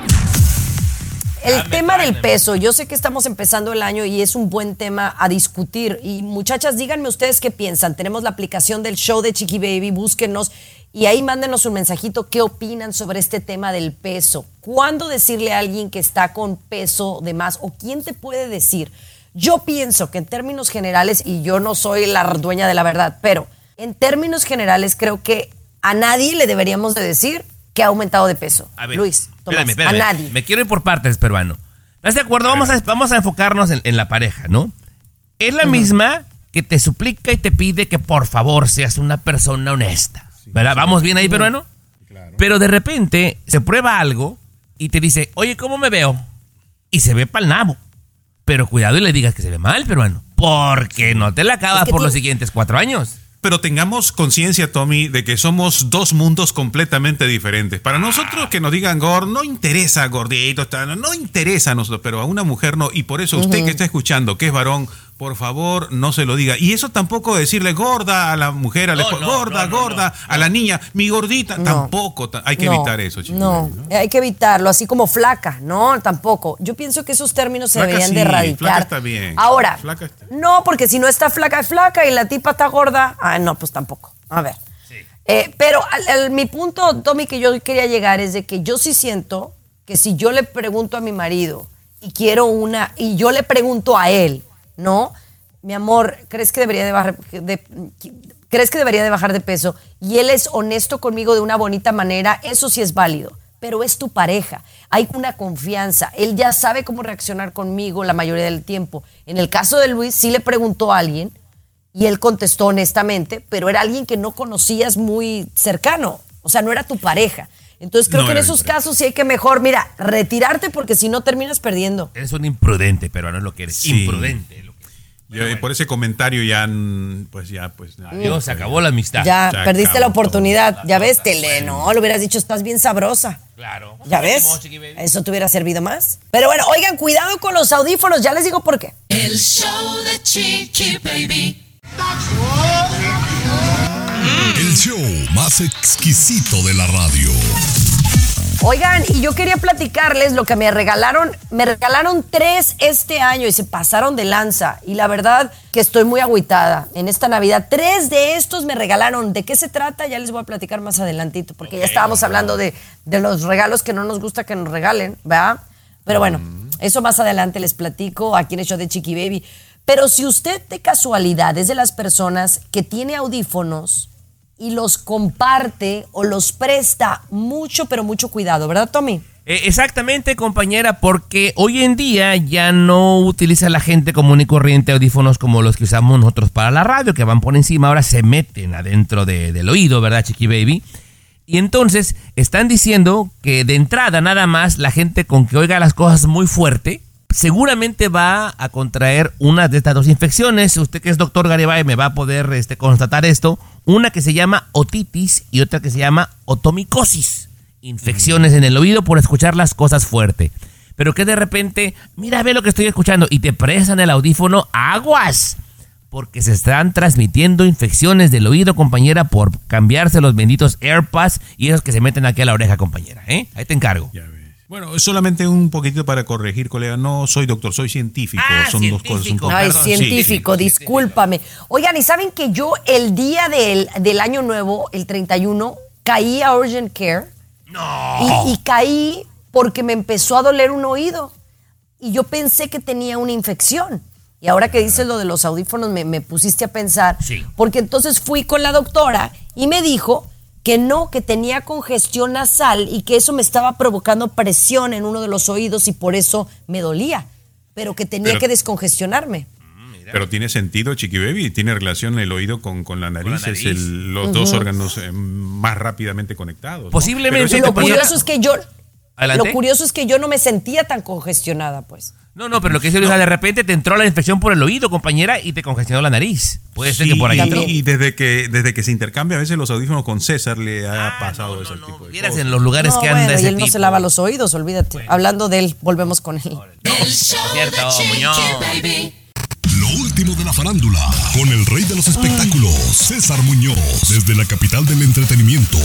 El tema del peso, yo sé que estamos empezando el año y es un buen tema a discutir. Y muchachas, díganme ustedes qué piensan. Tenemos la aplicación del show de Chiqui Baby, búsquenos y ahí mándenos un mensajito qué opinan sobre este tema del peso. ¿Cuándo decirle a alguien que está con peso de más o quién te puede decir? Yo pienso que en términos generales, y yo no soy la dueña de la verdad, pero en términos generales creo que a nadie le deberíamos de decir que ha aumentado de peso. A ver, Luis, Tomás, a nadie. Me quiero ir por partes, peruano. ¿Estás de acuerdo? Vamos a, vamos a enfocarnos en, la pareja, ¿no? Es la misma que te suplica y te pide que por favor seas una persona honesta. ¿Verdad? ¿Vamos bien ahí, peruano? Claro. Pero de repente se prueba algo y te dice, oye, ¿cómo me veo? Y se ve pa'l nabo. Pero cuidado y le digas que se ve mal, peruano. Porque no te la acabas por los siguientes cuatro años. Pero tengamos conciencia, Tommy, de que somos dos mundos completamente diferentes. Para nosotros que nos digan gordo, no interesa gordito, no interesa a nosotros, pero a una mujer no. Y por eso usted que está escuchando, que es varón, por favor, no se lo diga. Y eso tampoco decirle gorda a la mujer, a la gorda, gorda, a la niña, mi gordita, tampoco. Hay que evitar eso, chicos. No, hay que evitarlo, así como flaca, no, tampoco. Yo pienso que esos términos se deberían de erradicar. Flaca está bien. Ahora, no, porque si no está flaca, es flaca y la tipa está gorda, ah, no, pues tampoco. A ver. Eh, pero mi punto, Tommy, que yo quería llegar es de que yo sí siento que si yo le pregunto a mi marido y quiero una, y yo le pregunto a él, ¿no? Mi amor, ¿crees que debería de bajar de, ¿crees que debería de bajar de peso? Y él es honesto conmigo de una bonita manera, eso sí es válido. Pero es tu pareja, hay una confianza, él ya sabe cómo reaccionar conmigo la mayoría del tiempo. En el caso de Luis, sí le preguntó a alguien y él contestó honestamente, pero era alguien que no conocías muy cercano, o sea, no era tu pareja. Entonces creo que en esos casos sí hay que mejor, mira, retirarte porque si no terminas perdiendo. Eres un imprudente, pero no es lo que eres. Imprudente. Por ese comentario ya, pues ya, pues. Dios, se acabó la amistad. Ya, perdiste la oportunidad. Ya ves, Tele, no, lo hubieras dicho, estás bien sabrosa. Claro. ¿Ya ves? Eso te hubiera servido más. Pero bueno, oigan, cuidado con los audífonos, ya les digo por qué. El show de Chiqui Baby. El show más exquisito de la radio. Oigan, y yo quería platicarles lo que me regalaron. Me regalaron tres este año y se pasaron de lanza. Y la verdad que estoy muy agüitada en esta Navidad. Tres de estos me regalaron. ¿De qué se trata? Ya les voy a platicar más adelantito, porque ya estábamos hablando de, de, los regalos que no nos gusta que nos regalen, ¿verdad? Pero bueno, eso más adelante les platico aquí en el show de Chiqui Baby. Pero si usted de casualidad es de las personas que tiene audífonos y los comparte o los presta, mucho, pero mucho cuidado, ¿verdad, Tommy? Eh, exactamente, compañera, porque hoy en día ya no utiliza la gente común y corriente audífonos como los que usamos nosotros para la radio, que van por encima, ahora se meten adentro del oído, ¿verdad, Chiqui Baby? Y entonces están diciendo que de entrada nada más la gente con que oiga las cosas muy fuerte, seguramente va a contraer una de estas dos infecciones. Usted que es doctor Garibay me va a poder este, constatar esto. Una que se llama otitis y otra que se llama otomicosis. Infecciones en el oído por escuchar las cosas fuerte. Pero que de repente, mira, ve lo que estoy escuchando y te prestan el audífono, aguas. Porque se están transmitiendo infecciones del oído, compañera, por cambiarse los benditos AirPods y esos que se meten aquí a la oreja, compañera. ¿eh? Ahí te encargo. Bueno, solamente un poquito para corregir, colega. No soy doctor, soy científico. Ah, Son dos cosas un científico. poco. Ay, perdón, científico, sí, sí, sí, discúlpame. Oigan, ¿y saben que yo el día del, del año nuevo, el 31, caí a Urgent Care? No. Y, y caí porque me empezó a doler un oído. Y yo pensé que tenía una infección. Y ahora que dices lo de los audífonos, me, me pusiste a pensar. Sí. Porque entonces fui con la doctora y me dijo que no, que tenía congestión nasal y que eso me estaba provocando presión en uno de los oídos y por eso me dolía. Pero que tenía Pero- que descongestionarme. Pero tiene sentido, Chiqui Baby, tiene relación el oído con, con la nariz. la Es el- los dos órganos eh, más rápidamente conectados. ¿no? Posiblemente Lo curioso es que yo. Lo curioso es que yo no me sentía tan congestionada, pues. No, no, pero lo que es, o sea, de repente te entró la infección por el oído, compañera, y te congestionó la nariz. Puede ser que por ahí y- entró. y, desde que desde que se intercambia a veces los audífonos con César le ha pasado ese tipo de Vieras cosas. en los lugares No, que bueno, anda y ese él no se lava los oídos, olvídate. Hablando de él, volvemos con él. El show Cierto, de Chiqui Muñoz. Lo último de la farándula, con el rey de los espectáculos, César Muñoz, desde la capital del entretenimiento,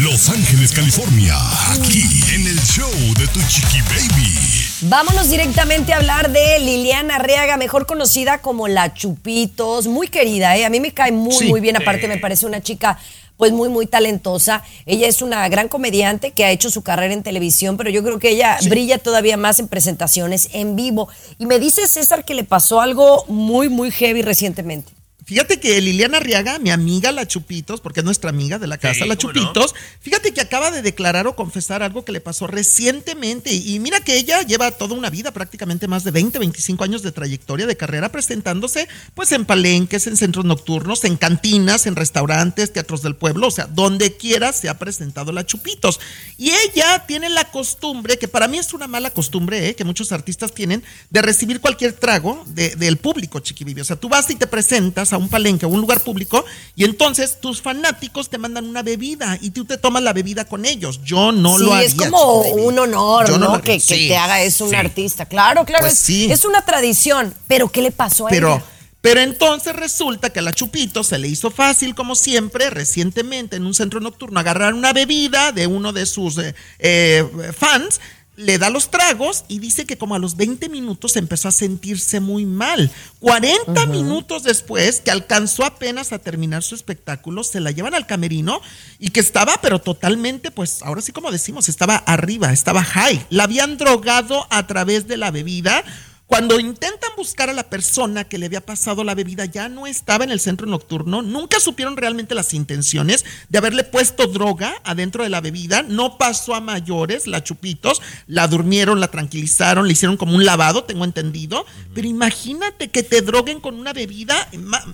Los Ángeles, California, aquí en el show de Tu Chiqui Baby. Vámonos directamente a hablar de Liliana Arriaga, mejor conocida como La Chupitos, muy querida, ¿eh? A mí me cae muy, Sí. muy bien, aparte me parece una chica pues muy, muy talentosa. Ella es una gran comediante que ha hecho su carrera en televisión, pero yo creo que ella brilla todavía más en presentaciones en vivo. Y me dice César que le pasó algo muy, muy heavy recientemente. Fíjate que Liliana Arriaga, mi amiga La Chupitos, porque es nuestra amiga de la casa Sí, La. Chupitos, fíjate que acaba de declarar o confesar algo que le pasó recientemente. Y mira que ella lleva toda una vida, prácticamente más de 20, 25 años de trayectoria de carrera, presentándose pues en palenques, en centros nocturnos, en cantinas, en restaurantes, teatros del pueblo, o sea, donde quiera se ha presentado La Chupitos. Y ella tiene la costumbre, que para mí es una mala costumbre, ¿eh? que muchos artistas tienen, de recibir cualquier trago de- del público, chiquibibi. O sea, tú vas y te presentas a un palenque o un lugar público y entonces tus fanáticos te mandan una bebida y tú te tomas la bebida con ellos. Yo no sí, lo haría. es como un honor, ¿no? que, te haga eso un sí. artista. Claro, claro, Pues es, sí. es una tradición. Pero ¿qué le pasó a Pero, ella? pero entonces resulta que a la Chupito se le hizo fácil, como siempre, recientemente en un centro nocturno, agarrar una bebida de uno de sus eh, eh, fans, le da los tragos y dice que como a los 20 minutos empezó a sentirse muy mal. 40 minutos después, que alcanzó apenas a terminar su espectáculo, se la llevan al camerino y que estaba, pero totalmente, pues ahora sí como decimos, estaba arriba, estaba high. La habían drogado a través de la bebida. Cuando intentan buscar a la persona que le había pasado la bebida, ya no estaba en el centro nocturno, nunca supieron realmente las intenciones de haberle puesto droga adentro de la bebida, no pasó a mayores, la chupitos, la durmieron, la tranquilizaron, le hicieron como un lavado, tengo entendido, pero imagínate que te droguen con una bebida,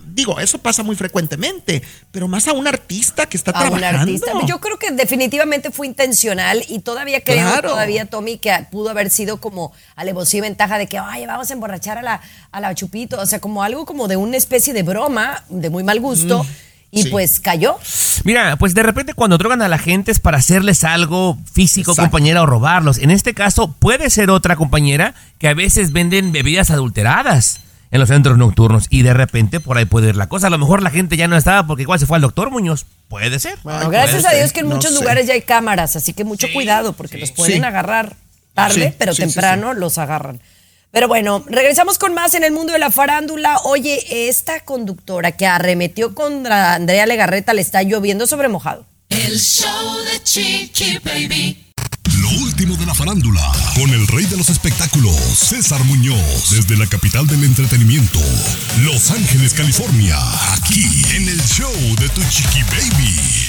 digo, eso pasa muy frecuentemente, pero más a un artista que está a un trabajando. artista. Yo creo que definitivamente fue intencional y todavía creo, Claro. todavía Tommy, que pudo haber sido como alevosía y ventaja de que, ay, vamos a emborrachar a la, a la Chupito. O sea, como algo como de una especie de broma, de muy mal gusto. y sí. pues cayó. Mira, pues de repente cuando drogan a la gente es para hacerles algo físico, Exacto. compañera, o robarlos. En este caso puede ser otra compañera que a veces venden bebidas adulteradas en los centros nocturnos y de repente por ahí puede ir la cosa. A lo mejor la gente ya no estaba porque igual se fue al doctor Muñoz. Puede ser. Bueno, Ay, gracias puede a Dios ser, que en no muchos sé. lugares ya hay cámaras, así que mucho Sí, cuidado porque sí. los pueden Sí. agarrar tarde, Sí, pero sí, sí, temprano los agarran. Pero bueno, regresamos con más en el mundo de la farándula. Oye, esta conductora que arremetió contra Andrea Legarreta le está lloviendo sobre mojado. El show de Chiqui Baby. Lo último de la farándula, con el rey de los espectáculos, César Muñoz, desde la capital del entretenimiento, Los Ángeles, California, aquí en el show de Tu Chiqui Baby.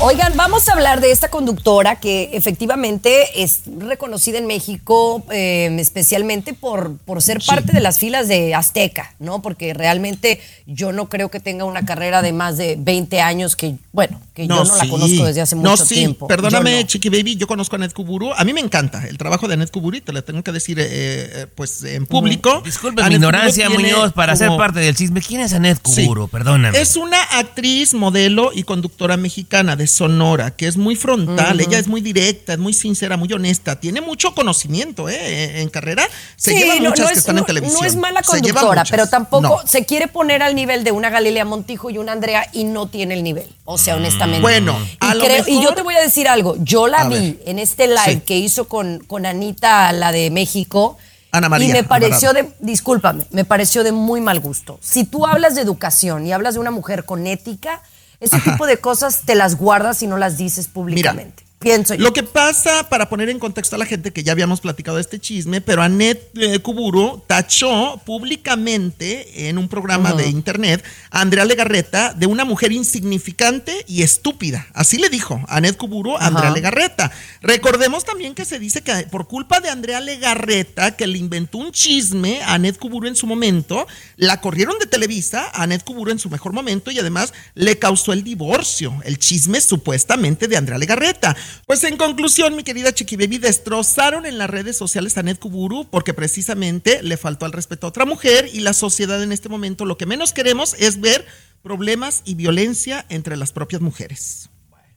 Oigan, vamos a hablar de esta conductora que efectivamente es reconocida en México, eh, especialmente por, por ser parte de las filas de Azteca, ¿no? Porque realmente yo no creo que tenga una carrera de más de 20 años que, bueno, que yo no la conozco desde hace mucho no, sí. tiempo. Perdóname, no. Chiqui Baby, yo conozco a Ned Kuburu. A mí me encanta el trabajo de Ned Kuburu y te lo tengo que decir eh, eh, pues en público. Disculpe A mi ignorancia, Kuburu Muñoz, para ser parte del chisme. ¿Quién es Anet Sí. Kuburo? Perdóname. Es una actriz, modelo y conductora mexicana. de Sonora, que es muy frontal, ella es muy directa, es muy sincera, muy honesta, tiene mucho conocimiento ¿eh? en carrera. Se Sí, llevan no, muchas no que es, están no- en televisión. no es mala conductora, pero tampoco se quiere poner al nivel de una Galilea Montijo y una Andrea y no tiene el nivel. O sea, honestamente. Bueno, y, a lo creo- y mejor- yo te voy a decir algo. Yo la vi ver. en este live Sí. que hizo con, con Anita, la de México. Ana María Y me pareció de, discúlpame, me pareció de muy mal gusto. Si tú hablas de educación y hablas de una mujer con ética, ese tipo de cosas te las guardas y no las dices públicamente. Pienso yo. Lo que pasa, para poner en contexto a la gente que ya habíamos platicado de este chisme, pero Anet eh, Kuburu tachó públicamente en un programa de internet a Andrea Legarreta de una mujer insignificante y estúpida. Así le dijo Anet Kuburu a Andrea. Legarreta. Recordemos también que se dice que por culpa de Andrea Legarreta, que le inventó un chisme a Anet Kuburu en su momento, la corrieron de Televisa a Anet Kuburu en su mejor momento y además le causó el divorcio, el chisme supuestamente de Andrea Legarreta. Pues en conclusión, mi querida Chiqui Baby, destrozaron en las redes sociales a Anet Kuburu porque precisamente le faltó al respeto a otra mujer y la sociedad en este momento lo que menos queremos es ver problemas y violencia entre las propias mujeres.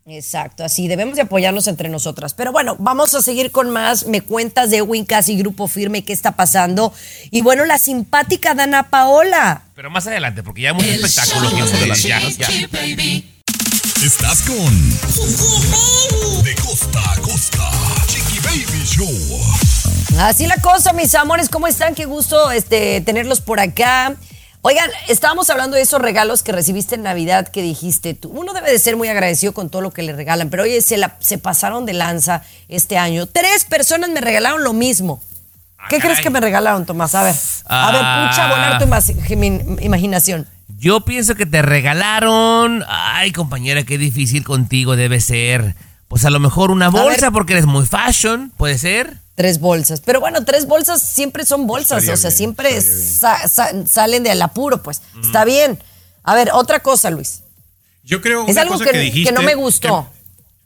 Exacto, así debemos de apoyarnos entre nosotras. Pero bueno, vamos a seguir con más. Me cuentas de Win Casi Grupo Firme, qué está pasando. Y bueno, la simpática Dana Paola. Pero más adelante, porque ya hay mucho El espectáculo show Ya, ya. Chiqui Baby. Estás con De costa a costa. Chiqui Baby Show. Así la cosa, mis amores, ¿cómo están? Qué gusto este, tenerlos por acá. Oigan, estábamos hablando de esos regalos que recibiste en Navidad que dijiste tú. Uno debe de ser muy agradecido con todo lo que le regalan, pero oye, se, la- se pasaron de lanza este año. Tres personas me regalaron lo mismo. ¿Qué Ah, crees caray. que me regalaron, Tomás? A ver, a ver, Ah. pucha, volar tu mi- imaginación. Yo pienso que te regalaron. Ay, compañera, qué difícil contigo debe ser. Pues a lo mejor una ver. bolsa porque eres muy fashion, puede ser. Tres bolsas. Pero bueno, tres bolsas siempre son bolsas. Estaría o sea, bien, siempre sa- sa- salen del apuro, pues. Está bien. A ver, otra cosa, Luis. Yo creo Es una algo cosa que, que, que dijiste. no me gustó.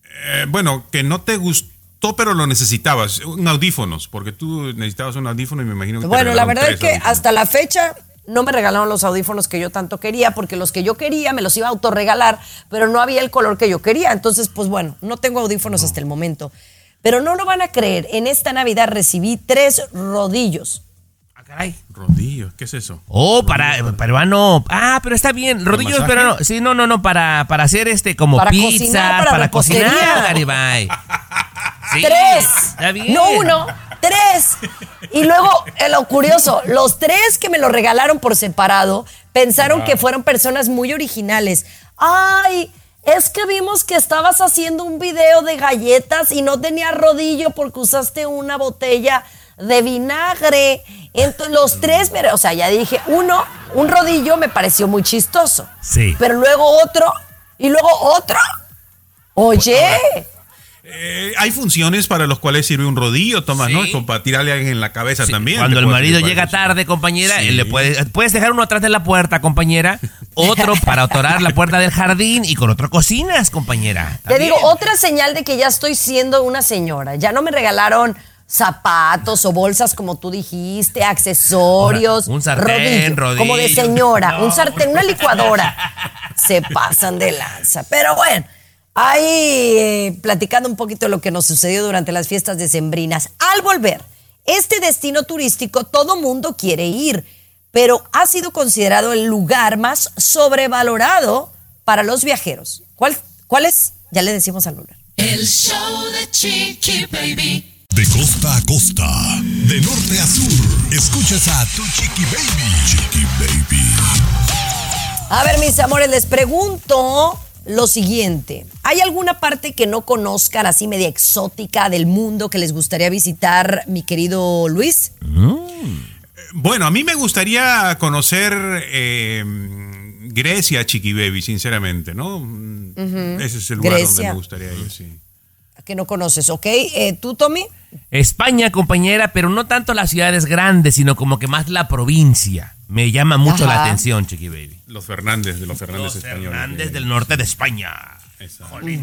que, eh, bueno, que no te gustó, pero lo necesitabas. Un audífonos, porque tú necesitabas un audífono y me imagino que te Bueno, la verdad es que audífonos. hasta la fecha no me regalaron los audífonos que yo tanto quería, porque los que yo quería me los iba a autorregalar, pero no había el color que yo quería. Entonces, pues bueno, no tengo audífonos hasta el momento. Pero no lo van a creer, en esta Navidad recibí tres rodillos. Ah, caray. Rodillos, ¿qué es eso? Oh, para peruano. Ah, pero está bien. Rodillos, no. Sí, no, no, no. Para, para hacer este como Para pizza, cocinar, para para, cocinar, Garibay. [LAUGHS] Sí, ¡Tres! Está bien. No uno, tres. Y luego, eh, lo curioso, los tres que me lo regalaron por separado pensaron que fueron personas muy originales. ¡Ay! Es que vimos que estabas haciendo un video de galletas y no tenía rodillo porque usaste una botella de vinagre. Entonces, los tres, o sea, ya dije, uno, un rodillo me pareció muy chistoso. Sí. Pero luego otro, y luego otro. Oye, Eh, hay funciones para los cuales sirve un rodillo, Tomás, Sí. ¿no? Como para tirarle a alguien en la cabeza Sí, también. Cuando el marido llega tarde, compañera, Sí. él le puede, puedes dejar uno atrás de la puerta, compañera, otro [LAUGHS] para atorar la puerta del jardín y con otro cocinas, compañera. Te digo, otra señal de que ya estoy siendo una señora. Ya no me regalaron zapatos o bolsas como tú dijiste, accesorios. Ahora, un sartén, Como de rodillo. señora, [LAUGHS] No. un sartén, una licuadora. Se pasan de lanza. Pero bueno, ahí eh, platicando un poquito de lo que nos sucedió durante las fiestas decembrinas. Al volver, este destino turístico todo mundo quiere ir, pero ha sido considerado el lugar más sobrevalorado para los viajeros. ¿Cuál, cuál es? Ya le decimos al lugar. El show de Chiqui Baby. De costa a costa, de norte a sur, escuchas a tu Chiqui Baby. Chiqui Baby. A ver, mis amores, les pregunto lo siguiente. ¿Hay alguna parte que no conozcan así media exótica del mundo que les gustaría visitar, mi querido Luis? Bueno, a mí me gustaría conocer eh, Grecia, Chiqui Baby, sinceramente, ¿no? Ese es el lugar donde me gustaría ir, sí. Que no conoces, ¿ok? Eh, ¿Tú, Tommy? España, compañera, pero no tanto las ciudades grandes, sino como que más la provincia. Me llama mucho la atención, Chiqui Baby. Los Fernández, de los Fernández Los españoles. Fernández del norte de España.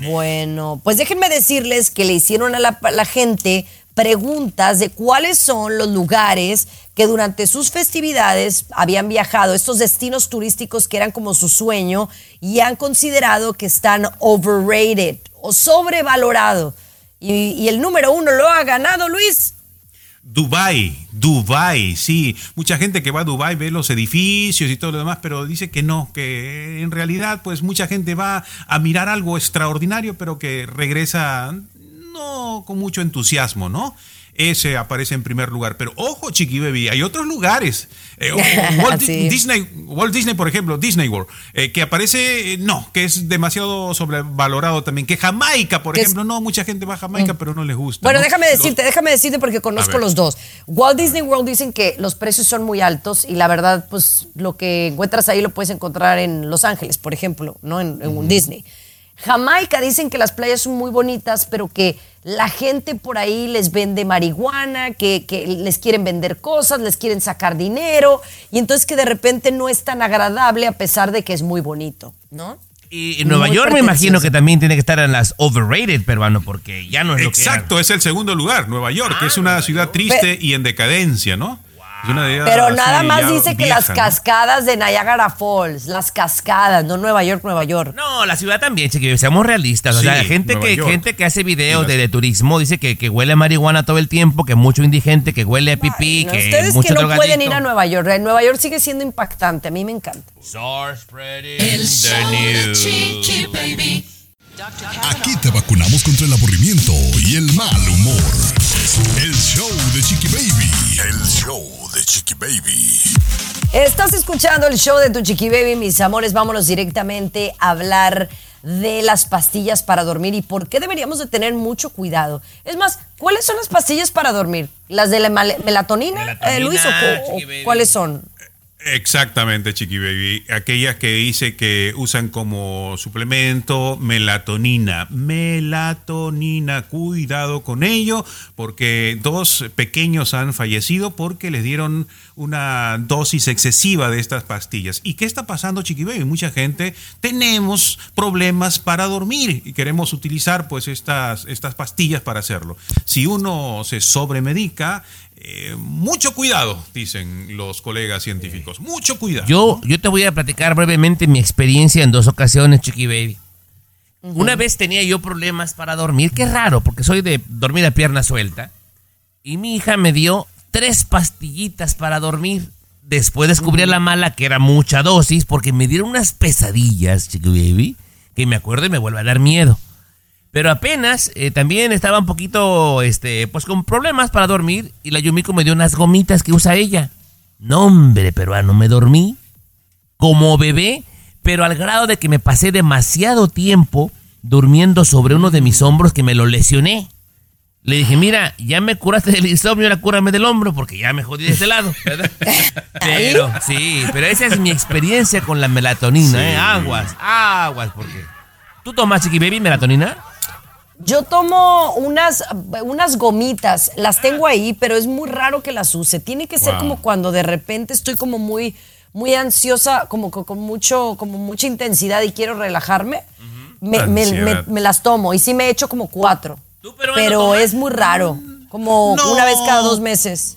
Bueno, pues déjenme decirles que le hicieron a la, la gente preguntas de cuáles son los lugares que durante sus festividades habían viajado, estos destinos turísticos que eran como su sueño y han considerado que están overrated o sobrevalorado. Y, y el número uno lo ha ganado Luis. Dubai, Dubai, sí. Mucha gente que va a Dubai ve los edificios y todo lo demás, pero dice que no, que en realidad pues mucha gente va a mirar algo extraordinario, pero que regresa no con mucho entusiasmo, ¿no? Ese aparece en primer lugar. Pero ojo, Chiqui Baby, hay otros lugares. Eh, [LAUGHS] Walt, Sí. Disney, Walt Disney, por ejemplo, Disney World, eh, que aparece, eh, no, que es demasiado sobrevalorado también. Que Jamaica, por Que es- ejemplo, no, mucha gente va a Jamaica, pero no les gusta. Bueno, ¿no? déjame Los- decirte, déjame decirte porque conozco los dos. Walt Disney World dicen que los precios son muy altos y la verdad, pues lo que encuentras ahí lo puedes encontrar en Los Ángeles, por ejemplo, no en, en un Disney. Jamaica dicen que las playas son muy bonitas, pero que la gente por ahí les vende marihuana, que, que les quieren vender cosas, les quieren sacar dinero, y entonces que de repente no es tan agradable a pesar de que es muy bonito, ¿no? Y en Nueva Muy York me imagino que también tiene que estar en las overrated, peruano, porque ya no es lo que era. Exacto, es el segundo lugar, Nueva York, que es una ciudad triste y en decadencia, ¿no? Es una idea Pero nada más dice que vieja, las ¿no? cascadas de Niagara Falls, las cascadas, no Nueva York, Nueva York. No, la ciudad también, chiquillos, seamos realistas. O sea, gente Nueva que, York. gente que hace videos de, de turismo dice que, que huele a marihuana todo el tiempo, que mucho indigente, que huele a pipí, No, que ustedes mucho que no pueden ir a Nueva York. En Nueva York sigue siendo impactante, a mí me encanta. El show de Chiqui Baby. Aquí te vacunamos contra el aburrimiento y el mal humor. El show de Chiqui Baby. El show de Chiqui Baby. Estás escuchando el show de tu Chiqui Baby, mis amores. Vámonos directamente a hablar de las pastillas para dormir y por qué deberíamos de tener mucho cuidado. Es más, ¿cuáles son las pastillas para dormir? ¿Las de la mel- melatonina, Melatonina, eh, Luis, o, o- cuáles son? Exactamente, Chiqui Baby. Aquellas que dice que usan como suplemento melatonina. Melatonina, cuidado con ello, porque dos pequeños han fallecido porque les dieron una dosis excesiva de estas pastillas. ¿Y qué está pasando, Chiqui Baby? Mucha gente tenemos problemas para dormir y queremos utilizar pues estas, estas pastillas para hacerlo. Si uno se sobremedica, eh, mucho cuidado, dicen los colegas científicos. Mucho cuidado. Yo, yo te voy a platicar brevemente mi experiencia en dos ocasiones, Chiqui Baby. Una vez tenía yo problemas para dormir, qué raro, porque soy de dormir a pierna suelta. Y mi hija me dio tres pastillitas para dormir. Después descubrí a la mala que era mucha dosis, porque me dieron unas pesadillas, Chiqui Baby, que me acuerdo y me vuelve a dar miedo. Pero apenas eh, también estaba un poquito, este, pues con problemas para dormir y la Yumiko me dio unas gomitas que usa ella. No, hombre, peruano, me dormí como bebé, pero al grado de que me pasé demasiado tiempo durmiendo sobre uno de mis hombros que me lo lesioné. Le dije, mira, ya me curaste del insomnio, ahora cúrame del hombro, porque ya me jodí de este lado. ¿verdad? [LAUGHS] Pero, sí, pero esa es mi experiencia con la melatonina, ¿eh? Aguas, aguas, porque... ¿Tú tomas, Chiqui Baby, melatonina? Yo tomo unas, unas gomitas, las tengo ahí, pero es muy raro que las use. Tiene que ser Wow. como cuando de repente estoy como muy, muy ansiosa, como co- con, mucho, como mucha intensidad y quiero relajarme. me, me- Ansiedad. me- me las tomo y sí me he hecho como cuatro. ¿Tú, peruano, pero es muy raro, como No. una vez cada dos meses.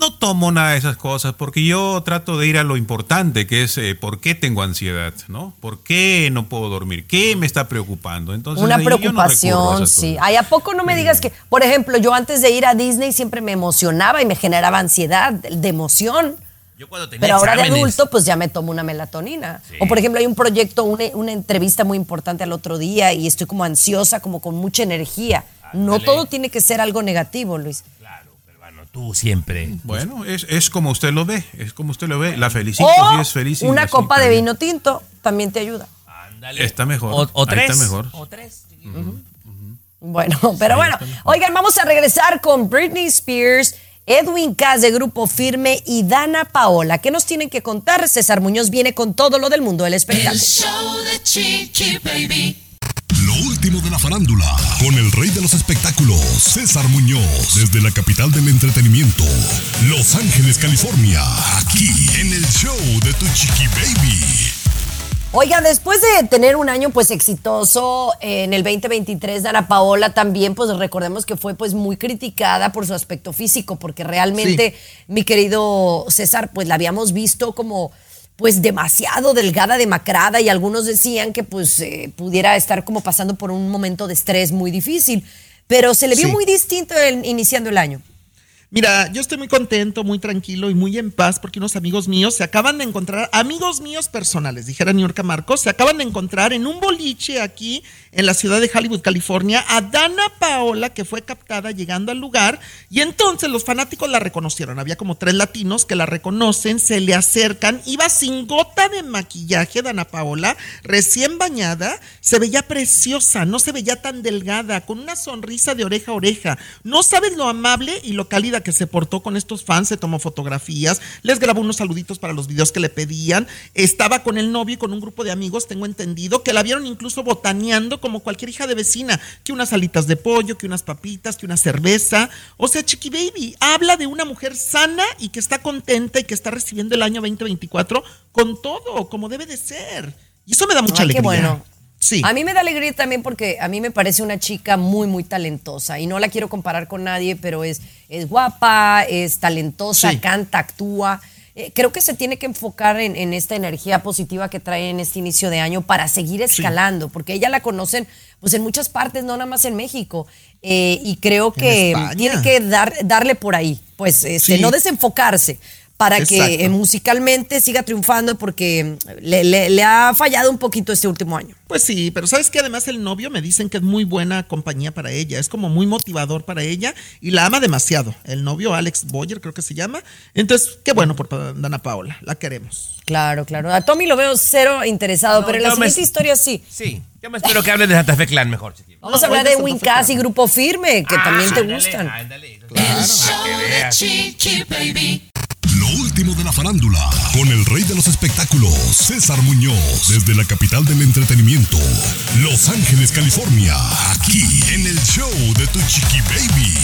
No tomo nada de esas cosas porque yo trato de ir a lo importante, que es eh, por qué tengo ansiedad, ¿no? ¿Por qué no puedo dormir? ¿Qué me está preocupando? Entonces, Una yo no preocupación, sí. Ay, ¿a poco no me digas que, por ejemplo, yo antes de ir a Disney siempre me emocionaba y me generaba ansiedad de emoción? Yo cuando tenía Pero ahora de adulto, pues ya me tomo una melatonina. O por ejemplo, hay un proyecto, una, una entrevista muy importante al otro día y estoy como ansiosa, como con mucha energía. No Ándale. todo tiene que ser algo negativo, Luis. Tú siempre. Bueno, es, es como usted lo ve, es como usted lo ve. La felicito, O sí es feliz. una así copa de también. vino tinto también te ayuda. Ándale. Está mejor. O, o Ahí tres. está mejor. O tres. Bueno, [LAUGHS] pero bueno, oigan, vamos a regresar con Britney Spears, Edwin Cass de Grupo Firme y Dana Paola. ¿Qué nos tienen que contar? César Muñoz viene con todo lo del mundo del El espectáculo. show de Chiqui Baby. Lo último de la farándula, con el rey de los espectáculos, César Muñoz, desde la capital del entretenimiento, Los Ángeles, California, aquí en el show de Tu Chiqui Baby. Oigan, después de tener un año pues exitoso eh, en el 2023, Dana Paola también pues recordemos que fue pues muy criticada por su aspecto físico, porque realmente mi querido César pues la habíamos visto como pues demasiado delgada, demacrada y algunos decían que pues eh, pudiera estar como pasando por un momento de estrés muy difícil, pero se le vio Sí. muy distinto en- iniciando el año. Mira, yo estoy muy contento, muy tranquilo y muy en paz porque unos amigos míos se acaban de encontrar, amigos míos personales, dijera York Marcos, se acaban de encontrar en un boliche aquí en la ciudad de Hollywood, California, a Dana Paola, que fue captada llegando al lugar y entonces los fanáticos la reconocieron. Había como tres latinos que la reconocen, se le acercan, iba sin gota de maquillaje, Dana Paola, recién bañada, se veía preciosa, no se veía tan delgada, con una sonrisa de oreja a oreja. No sabes lo amable y lo cálida que se portó con estos fans, se tomó fotografías, les grabó unos saluditos para los videos que le pedían, estaba con el novio y con un grupo de amigos, tengo entendido, que la vieron incluso botaneando como cualquier hija de vecina, que unas alitas de pollo, que unas papitas, que una cerveza. O sea, Chiqui Baby habla de una mujer sana y que está contenta y que está recibiendo el año 2024 con todo, como debe de ser. Y eso me da mucha Ay, qué alegría. bueno. Sí. A mí me da alegría también porque a mí me parece una chica muy, muy talentosa. Y no la quiero comparar con nadie, pero es, es guapa, es talentosa, Sí. canta, actúa. Eh, creo que se tiene que enfocar en, en esta energía positiva que trae en este inicio de año para seguir escalando, porque ella la conocen pues en muchas partes, no nada más en México. Eh, y creo que tiene que dar, darle por ahí, pues este, no desenfocarse para que Exacto. eh, musicalmente siga triunfando porque le, le- le ha fallado un poquito este último año. Pues sí, pero sabes que además el novio me dicen que es muy buena compañía para ella, es como muy motivador para ella y la ama demasiado. El novio Alex Boyer creo que se llama. Entonces, qué bueno por Dana Paola, la queremos. Claro, claro. A Tommy lo veo cero interesado, No, pero en la me- siguiente historia sí. Sí, yo me espero que hable de Santa Fe Clan mejor. Vamos No, a hablar de Wincas y. Grupo Firme, que también te Ándale, gustan. ándale. El show de Chiqui Baby. Lo último de la farándula, con el rey de los espectáculos, César Muñoz, desde la capital del entretenimiento, Los Ángeles, California, aquí en el show de Tu Chiqui Baby.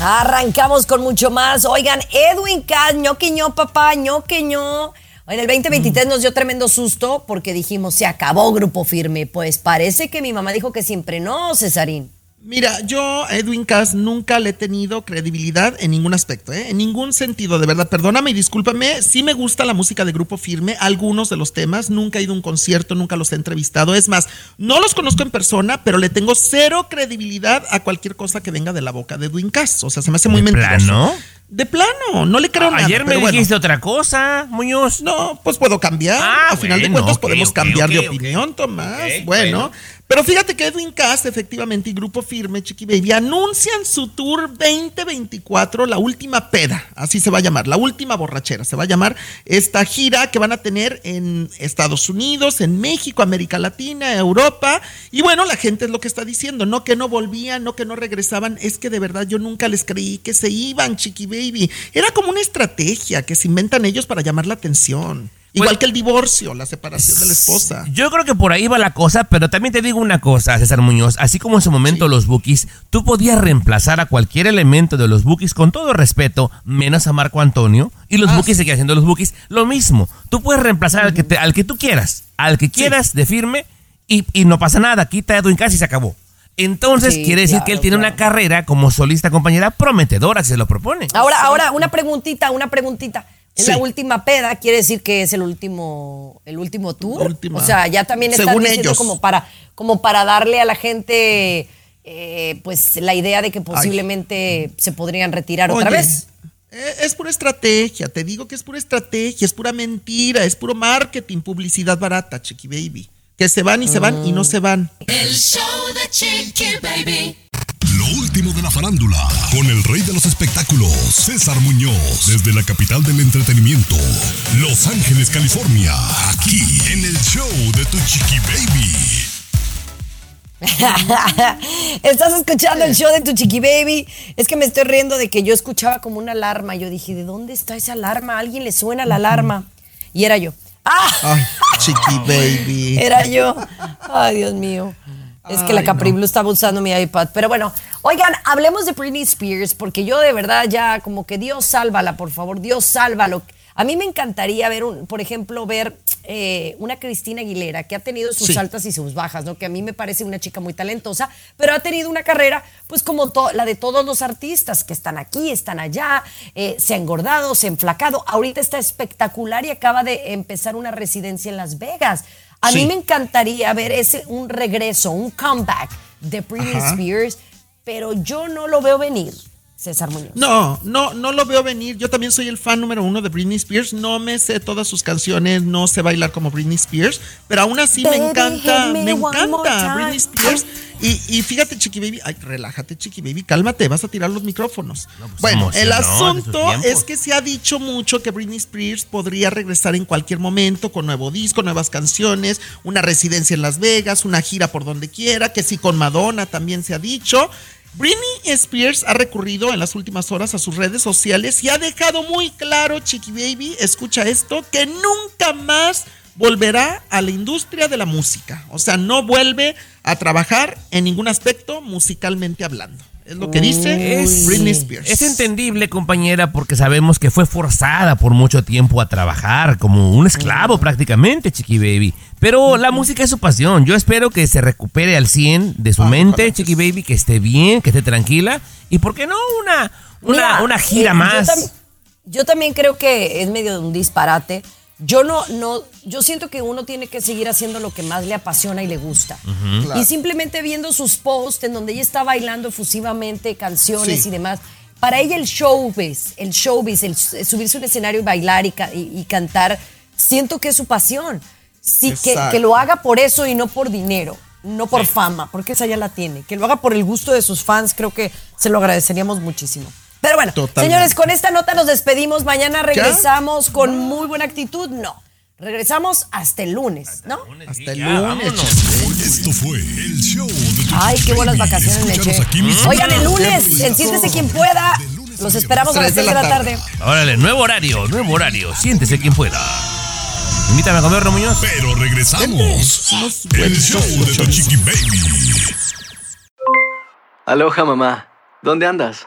Arrancamos con mucho más. Oigan, Edwin Cass, ñoquiño, papá, ñoquiño. En el 2023 nos dio tremendo susto porque dijimos, se acabó Grupo Firme. Pues parece que mi mamá dijo que siempre no, Cesarín. Mira, yo Edwin Cass nunca le he tenido credibilidad en ningún aspecto, ¿eh? en ningún sentido, de verdad. Perdóname y discúlpame, sí me gusta la música de Grupo Firme, algunos de los temas, nunca he ido a un concierto, nunca los he entrevistado. Es más, no los conozco en persona, pero le tengo cero credibilidad a cualquier cosa que venga de la boca de Edwin Cass. O sea, se me hace muy ¿De mentiroso. plano? De plano, no le creo nada. Ayer me pero bueno. dijiste otra cosa, Muñoz. No, pues puedo cambiar. Ah, a final de cuentas podemos cambiar de opinión, Tomás. Bueno. Pero fíjate que Edwin Cass, efectivamente, y Grupo Firme, Chiqui Baby, anuncian su tour 2024, la última peda, así se va a llamar, la última borrachera, se va a llamar esta gira que van a tener en Estados Unidos, en México, América Latina, Europa. Y bueno, la gente es lo que está diciendo, no que no volvían, no que no regresaban, es que de verdad yo nunca les creí que se iban, Chiqui Baby. Era como una estrategia que se inventan ellos para llamar la atención. Igual Pues- que el divorcio, la separación de la esposa. Yo creo que por ahí va la cosa, pero también te digo una cosa, César Muñoz. Así como en su momento los bookies, tú podías reemplazar a cualquier elemento de los bookies con todo respeto, menos a Marco Antonio, y los Ah, bookies sí. seguían siendo los bookies. Lo mismo, tú puedes reemplazar al, que te- al que tú quieras, al que quieras de firme, y, y no pasa nada, quita a Edwin Cass y se acabó. Entonces Sí, quiere decir que él tiene claro. una carrera como solista compañera prometedora si se lo propone. Ahora, ahora, una preguntita, una preguntita. Es Sí. la última peda, quiere decir que es el último, el último tour. Última. O sea, ya también están Según diciendo ellos. como para, como para darle a la gente eh, pues la idea de que posiblemente se podrían retirar otra vez. eh, Es pura estrategia, te digo que es pura estrategia, es pura mentira, es puro marketing, publicidad barata, Chiqui Baby. Que se van y se van y no se van. El show de Chiqui Baby. Lo último de la farándula, con el rey de los espectáculos, César Muñoz, desde la capital del entretenimiento, Los Ángeles, California, aquí en el show de Tu Chiqui Baby. [LAUGHS] Estás escuchando el show de tu chiqui baby. Es que me estoy riendo de que yo escuchaba como una alarma. Yo dije, ¿de dónde está esa alarma? ¿A alguien le suena la alarma? Y era yo. ¡Ah! [LAUGHS] Ay, Chiqui Baby. Era yo. Ay, Dios mío. Es que la Capri Blue estaba usando mi iPad. Pero bueno, oigan, hablemos de Britney Spears, porque yo de verdad ya como que Dios sálvala, por favor, Dios sálvalo. A mí me encantaría ver, un, por ejemplo, ver eh, una Cristina Aguilera que ha tenido sus Sí. altas y sus bajas, ¿no? Que a mí me parece una chica muy talentosa, pero ha tenido una carrera, pues como la de todos los artistas que están aquí, están allá, eh, se ha engordado, se ha enflacado. Ahorita está espectacular y acaba de empezar una residencia en Las Vegas. A mí me encantaría ver ese un regreso, un comeback de Britney Ajá. Spears, pero yo no lo veo venir, César Muñoz. No, no, no lo veo venir. Yo también soy el fan número uno de Britney Spears. No me sé todas sus canciones, no sé bailar como Britney Spears, pero aún así me encanta, me encanta. Britney Spears. Y, y fíjate, Chiqui Baby, ay, relájate, Chiqui Baby, cálmate, vas a tirar los micrófonos. pues, bueno, el asunto es que se ha dicho mucho que Britney Spears podría regresar en cualquier momento con nuevo disco, nuevas canciones, una residencia en Las Vegas, una gira por donde quiera, que sí con Madonna también se ha dicho. Britney Spears ha recurrido en las últimas horas a sus redes sociales y ha dejado muy claro, Chiqui Baby, escucha esto, que nunca más volverá a la industria de la música. O sea, no vuelve a trabajar en ningún aspecto musicalmente hablando. Es lo que dice Es- Britney Spears. Es entendible, compañera, porque sabemos que fue forzada por mucho tiempo a trabajar, como un esclavo prácticamente, Chiqui Baby. Pero la música es su pasión. Yo espero que se recupere al 100 de su Ah, mente. Chiqui Baby, que esté bien, que esté tranquila. Y por qué no una, una, Mira, una gira eh, más. Yo, tam- yo también creo que es medio de un disparate. Yo no, no, yo siento que uno tiene que seguir haciendo lo que más le apasiona y le gusta. Y simplemente viendo sus posts en donde ella está bailando efusivamente canciones Sí. y demás. Para ella el showbiz, el showbiz, el subirse a un escenario y bailar y, ca- y- y cantar, siento que es su pasión. Sí, que, que lo haga por eso y no por dinero, no por fama, porque esa ya la tiene. Que lo haga por el gusto de sus fans, creo que se lo agradeceríamos muchísimo. Pero bueno, Totalmente. señores, con esta nota nos despedimos. Mañana regresamos con muy buena actitud. No, regresamos hasta el lunes, ¿no? Hasta el Ya, lunes. vámonos. Esto fue el show de tu Ay, qué buenas Baby. vacaciones me Escúchanos eché. aquí mismo. Oigan, el lunes, en Siéntese quien pueda. Los esperamos a las 3 de la tarde. Órale, nuevo horario, nuevo horario. Siéntese quien pueda. Invítame a comer, Muñoz. Pero regresamos. El show de tu Chiqui Baby. Aloha mamá, ¿dónde andas?